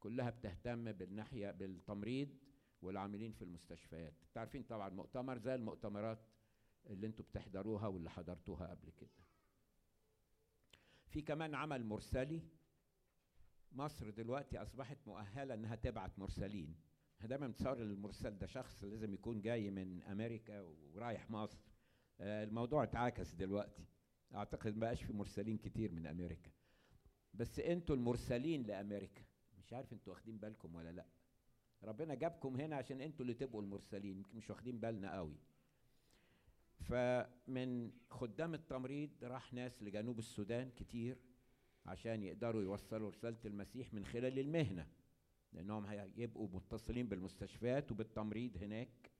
كلها بتهتم بالناحية بالتمريض والعاملين في المستشفيات. تعرفين طبعا مؤتمر زي المؤتمرات اللي أنتوا بتحضروها واللي حضرتوها قبل كده. في كمان عمل مرسلي. مصر دلوقتي أصبحت مؤهلة إنها تبعت مرسلين. دايما بتصور المرسل ده شخص لازم يكون جاي من أمريكا ورايح مصر. آه الموضوع اتعكس دلوقتي. أعتقد مبقاش في مرسلين كتير من أمريكا. بس أنتوا المرسلين لأمريكا. مش عارف أنتوا واخدين بالكم ولا لأ. ربنا جابكم هنا عشان أنتوا اللي تبقوا المرسلين يمكن مش واخدين بالنا قوي. فمن خدام التمريض راح ناس لجنوب السودان كتير عشان يقدروا يوصلوا رسالة المسيح من خلال المهنة لأنهم هيبقوا متصلين بالمستشفيات وبالتمريض هناك.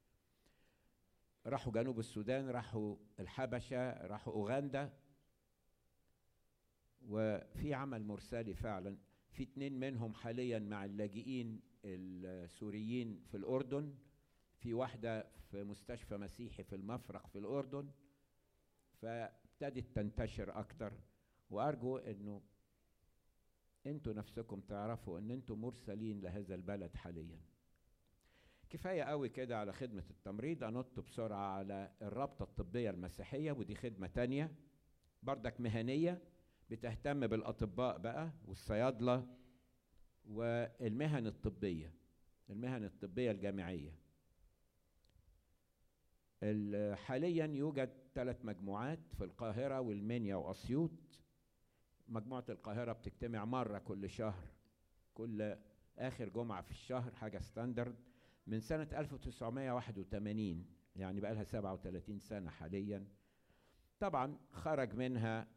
راحوا جنوب السودان راحوا الحبشة راحوا أوغندا. وفي عمل مرسلي فعلا. في اتنين منهم حاليا مع اللاجئين السوريين في الأردن. في واحدة في مستشفى مسيحي في المفرق في الأردن فابتدت تنتشر أكتر. وأرجو أنه أنتوا نفسكم تعرفوا أن أنتوا مرسلين لهذا البلد حاليا. كفاية قوي كده على خدمة التمريض. أنط بسرعة على الرابطة الطبية المسيحية ودي خدمة تانية. بردك مهنية بتهتم بالأطباء بقى والصيادلة والمهن الطبية المهن الطبية الجامعية. حاليا يوجد ثلاث مجموعات في القاهرة والمنيا وأسيوط. مجموعة القاهرة بتجتمع مرة كل شهر كل آخر جمعة في الشهر حاجة ستاندرد من سنة 1981 يعني بقى لها 37 سنة حاليا. طبعا خرج منها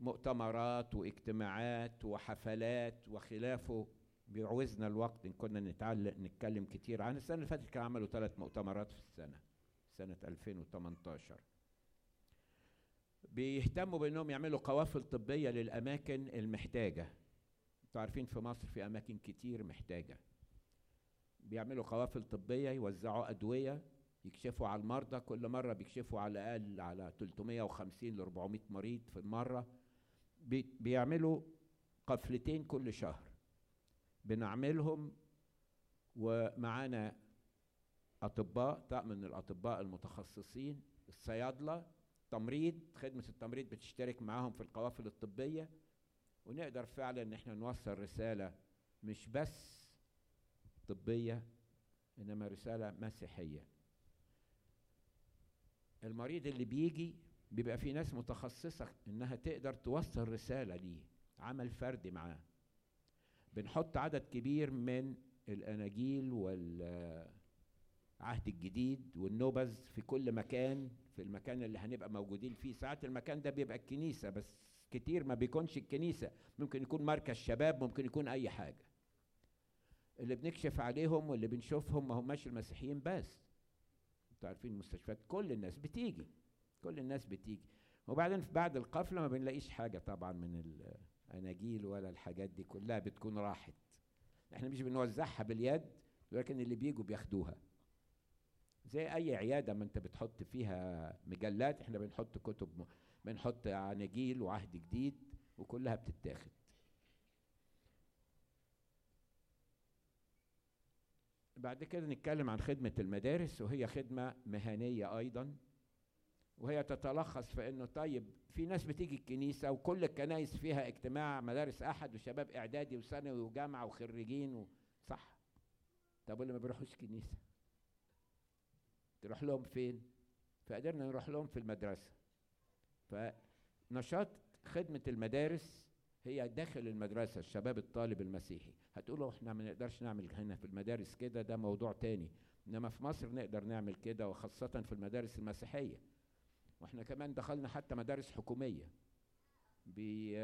مؤتمرات واجتماعات وحفلات وخلافه. بيعوزنا الوقت إن كنا نتعلم نتكلم كتير. عن السنة اللي فاتت كان عملوا ثلاث مؤتمرات في السنة. سنة 2018 بيهتموا بأنهم يعملوا قوافل طبية للأماكن المحتاجة. أنتوا عارفين في مصر في أماكن كتير محتاجة. بيعملوا قوافل طبية يوزعوا أدوية يكشفوا على المرضى. كل مرة بيكشفوا على الأقل على 350 ل 400 مريض في المره بي بيعملوا قفلتين كل شهر. بنعملهم ومعانا اطباء طقم من الأطباء المتخصصين الصيادلة تمريض خدمة التمريض بتشترك معاهم في القوافل الطبية. ونقدر فعلا إن إحنا نوصل رسالة مش بس طبية إنما رسالة مسيحية. المريض اللي بيجي بيبقى في ناس متخصصة إنها تقدر توصل رسالة ليه عمل فردي معاه. بنحط عدد كبير من الأناجيل والعهد الجديد والنبذ في كل مكان في المكان اللي هنبقى موجودين فيه. ساعات المكان ده بيبقى الكنيسة بس كتير ما بيكونش الكنيسة. ممكن يكون مركز شباب ممكن يكون أي حاجة. اللي بنكشف عليهم واللي بنشوفهم ما هماش المسيحيين بس. أنتوا عارفين المستشفيات كل الناس بتيجي كل الناس بتيجي. وبعدين في بعد القفلة ما بنلاقيش حاجة طبعا من الأناجيل ولا الحاجات دي كلها بتكون راحت. إحنا مش بنوزعها باليد لكن اللي بيجوا بياخدوها. زي أي عيادة ما أنت بتحط فيها مجلات إحنا بنحط كتب. بنحط اناجيل وعهد جديد وكلها بتتاخد بعد كده نتكلم عن خدمة المدارس وهي خدمة مهنية أيضا وهي تتلخص في إنه طيب في ناس بتيجي الكنيسة وكل الكنايس فيها اجتماع مدارس أحد وشباب إعدادي وثانوي وجامعة وخريجين. صح طب واللي ما بيروحوش كنيسة تروح لهم فين؟ فقدرنا نروح لهم في المدرسة. فنشاط خدمة المدارس هي داخل المدرسة الشباب الطالب المسيحي. هتقولوا إحنا ما نقدرش نعمل هنا في المدارس كده ده موضوع تاني. إنما في مصر نقدر نعمل كده وخاصة في المدارس المسيحية. وإحنا كمان دخلنا حتى مدارس حكومية. بي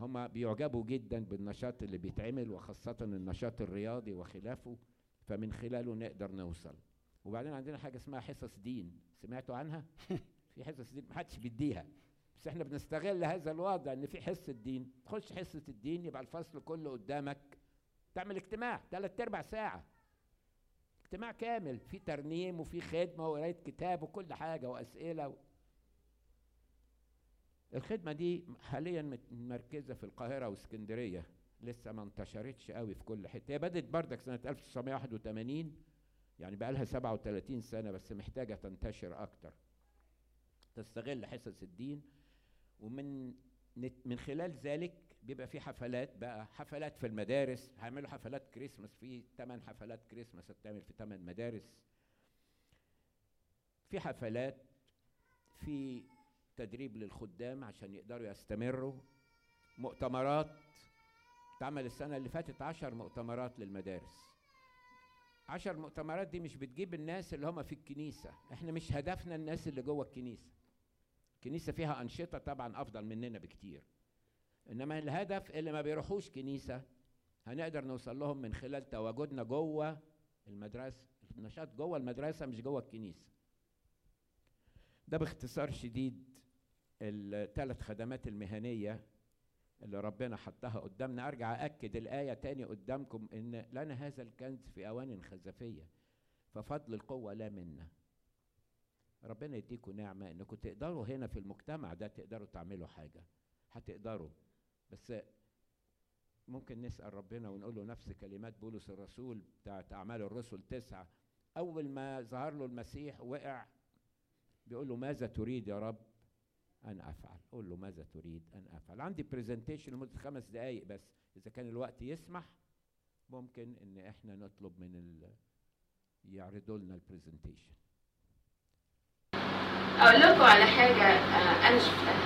هم بيعجبوا جدا بالنشاط اللي بيتعمل وخاصة النشاط الرياضي وخلافه. فمن خلاله نقدر نوصل. وبعدين عندنا حاجة اسمها حصص دين. سمعتوا عنها؟ في حصص دين محدش بيديها. بس إحنا بنستغل هذا الوضع إن في حصة دين. تخش حصة الدين يبقى الفصل كله قدامك. تعمل اجتماع ثلاث ارباع ساعة. اجتماع كامل. في ترنيم وفي خدمة وقراية كتاب وكل حاجة وأسئلة و... الخدمة دي حاليا مركزة في القاهرة واسكندرية. لسه ما انتشرتش قوي في كل حتة. هي بدأت بردك سنة 1981 يعني بقى لها 37 سنة بس محتاجة تنتشر أكتر. تستغل حصص الدين ومن من خلال ذلك بيبقى في حفلات بقى حفلات في المدارس هيعملوا حفلات كريسماس في ثمان حفلات كريسماس هتعمل في ثمان مدارس. في حفلات في تدريب للخدام عشان يقدروا يستمروا. مؤتمرات اتعمل السنة اللي فاتت عشر مؤتمرات للمدارس. عشر مؤتمرات دي مش بتجيب الناس اللي هم في الكنيسة. إحنا مش هدفنا الناس اللي جوه الكنيسة. الكنيسة فيها أنشطة طبعا أفضل مننا بكتير. إنما الهدف اللي ما بيروحوش كنيسة هنقدر نوصل لهم من خلال تواجدنا جوه المدرسة. النشاط جوه المدرسة مش جوه الكنيسة. ده باختصار شديد الثلاث خدمات المهنية اللي ربنا حطها قدامنا. أرجع اكد الآية تاني قدامكم إن لنا هذا الكنز في أوان خزفية ففضل القوة لا منا. ربنا يديكم نعمة انكم تقدروا هنا في المجتمع ده تقدروا تعملوا حاجة. هتقدروا. بس ممكن نسأل ربنا ونقول له نفس كلمات بولس الرسول بتاعت أعمال الرسل تسعة. أول ما ظهر له المسيح وقع بيقول له ماذا تريد يا رب؟ أن أفعل. قول له ماذا تريد أن أفعل. عندي presentation لمدة خمس دقايق بس. إذا كان الوقت يسمح ممكن إن إحنا نطلب من ال... يعرضوا لنا ال presentation أقول لكم على حاجة آه، أنا شفتها.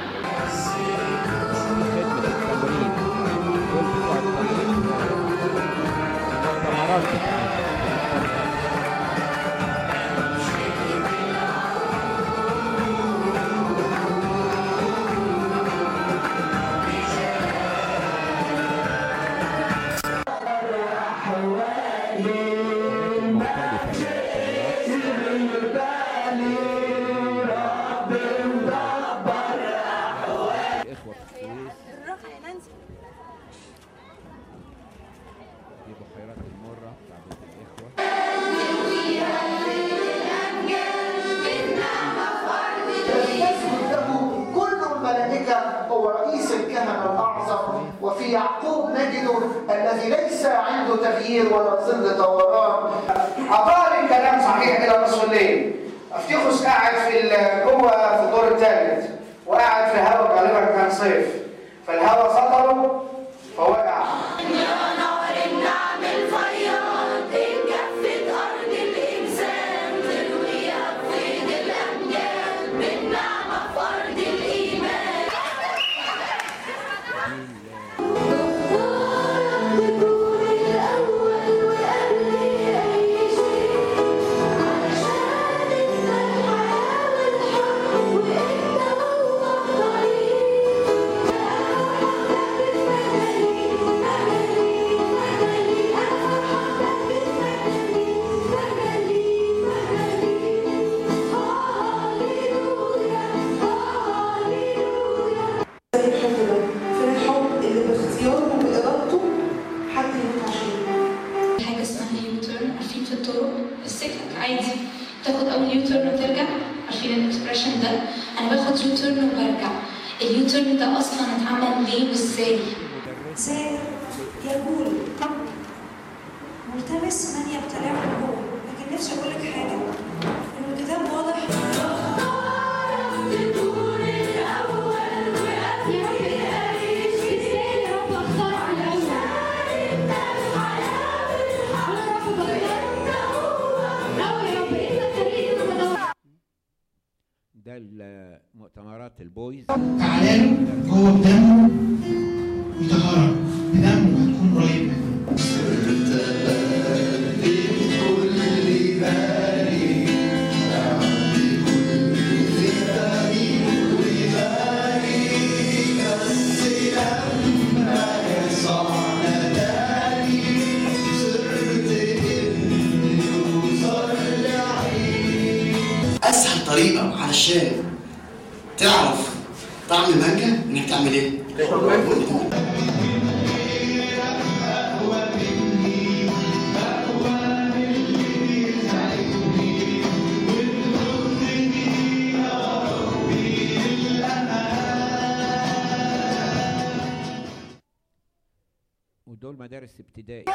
مدارس ابتدائي.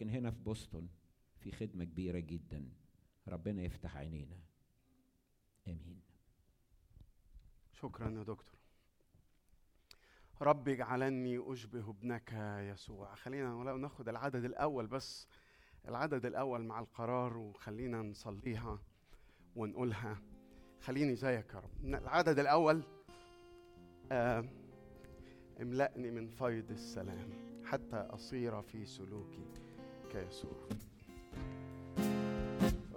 ولكن هنا في بوسطن في خدمة كبيرة جدا. ربنا يفتح عينينا. آمين. شكرا يا دكتور. رب اجعلني أشبه ابنك يسوع. خلينا ولو ناخد العدد الأول بس العدد الأول مع القرار وخلينا نصليها ونقولها. خليني زيك يا رب. العدد الأول آه املأني من فيض السلام حتى أصير في سلوكي. كيسوع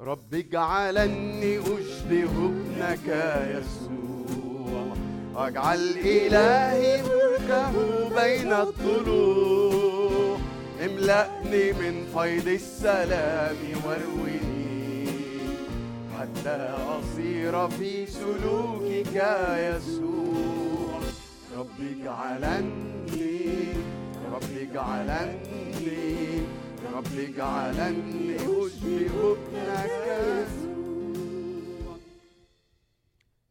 رب اجعلني أشبه ابنك يسوع. واجعل إلهي ملكه بين الضلوع املأني من فيض السلام وارويني حتى أصير في سلوكك يسوع. رب اجعلني رب اجعلني رب اجعلني أشبه ابنك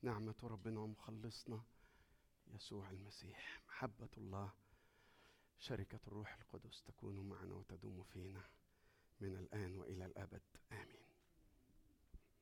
نعمة ربنا ومخلصنا يسوع المسيح. محبة الله شركة الروح القدس تكون معنا وتدوم فينا من الآن وإلى الأبد. آمين.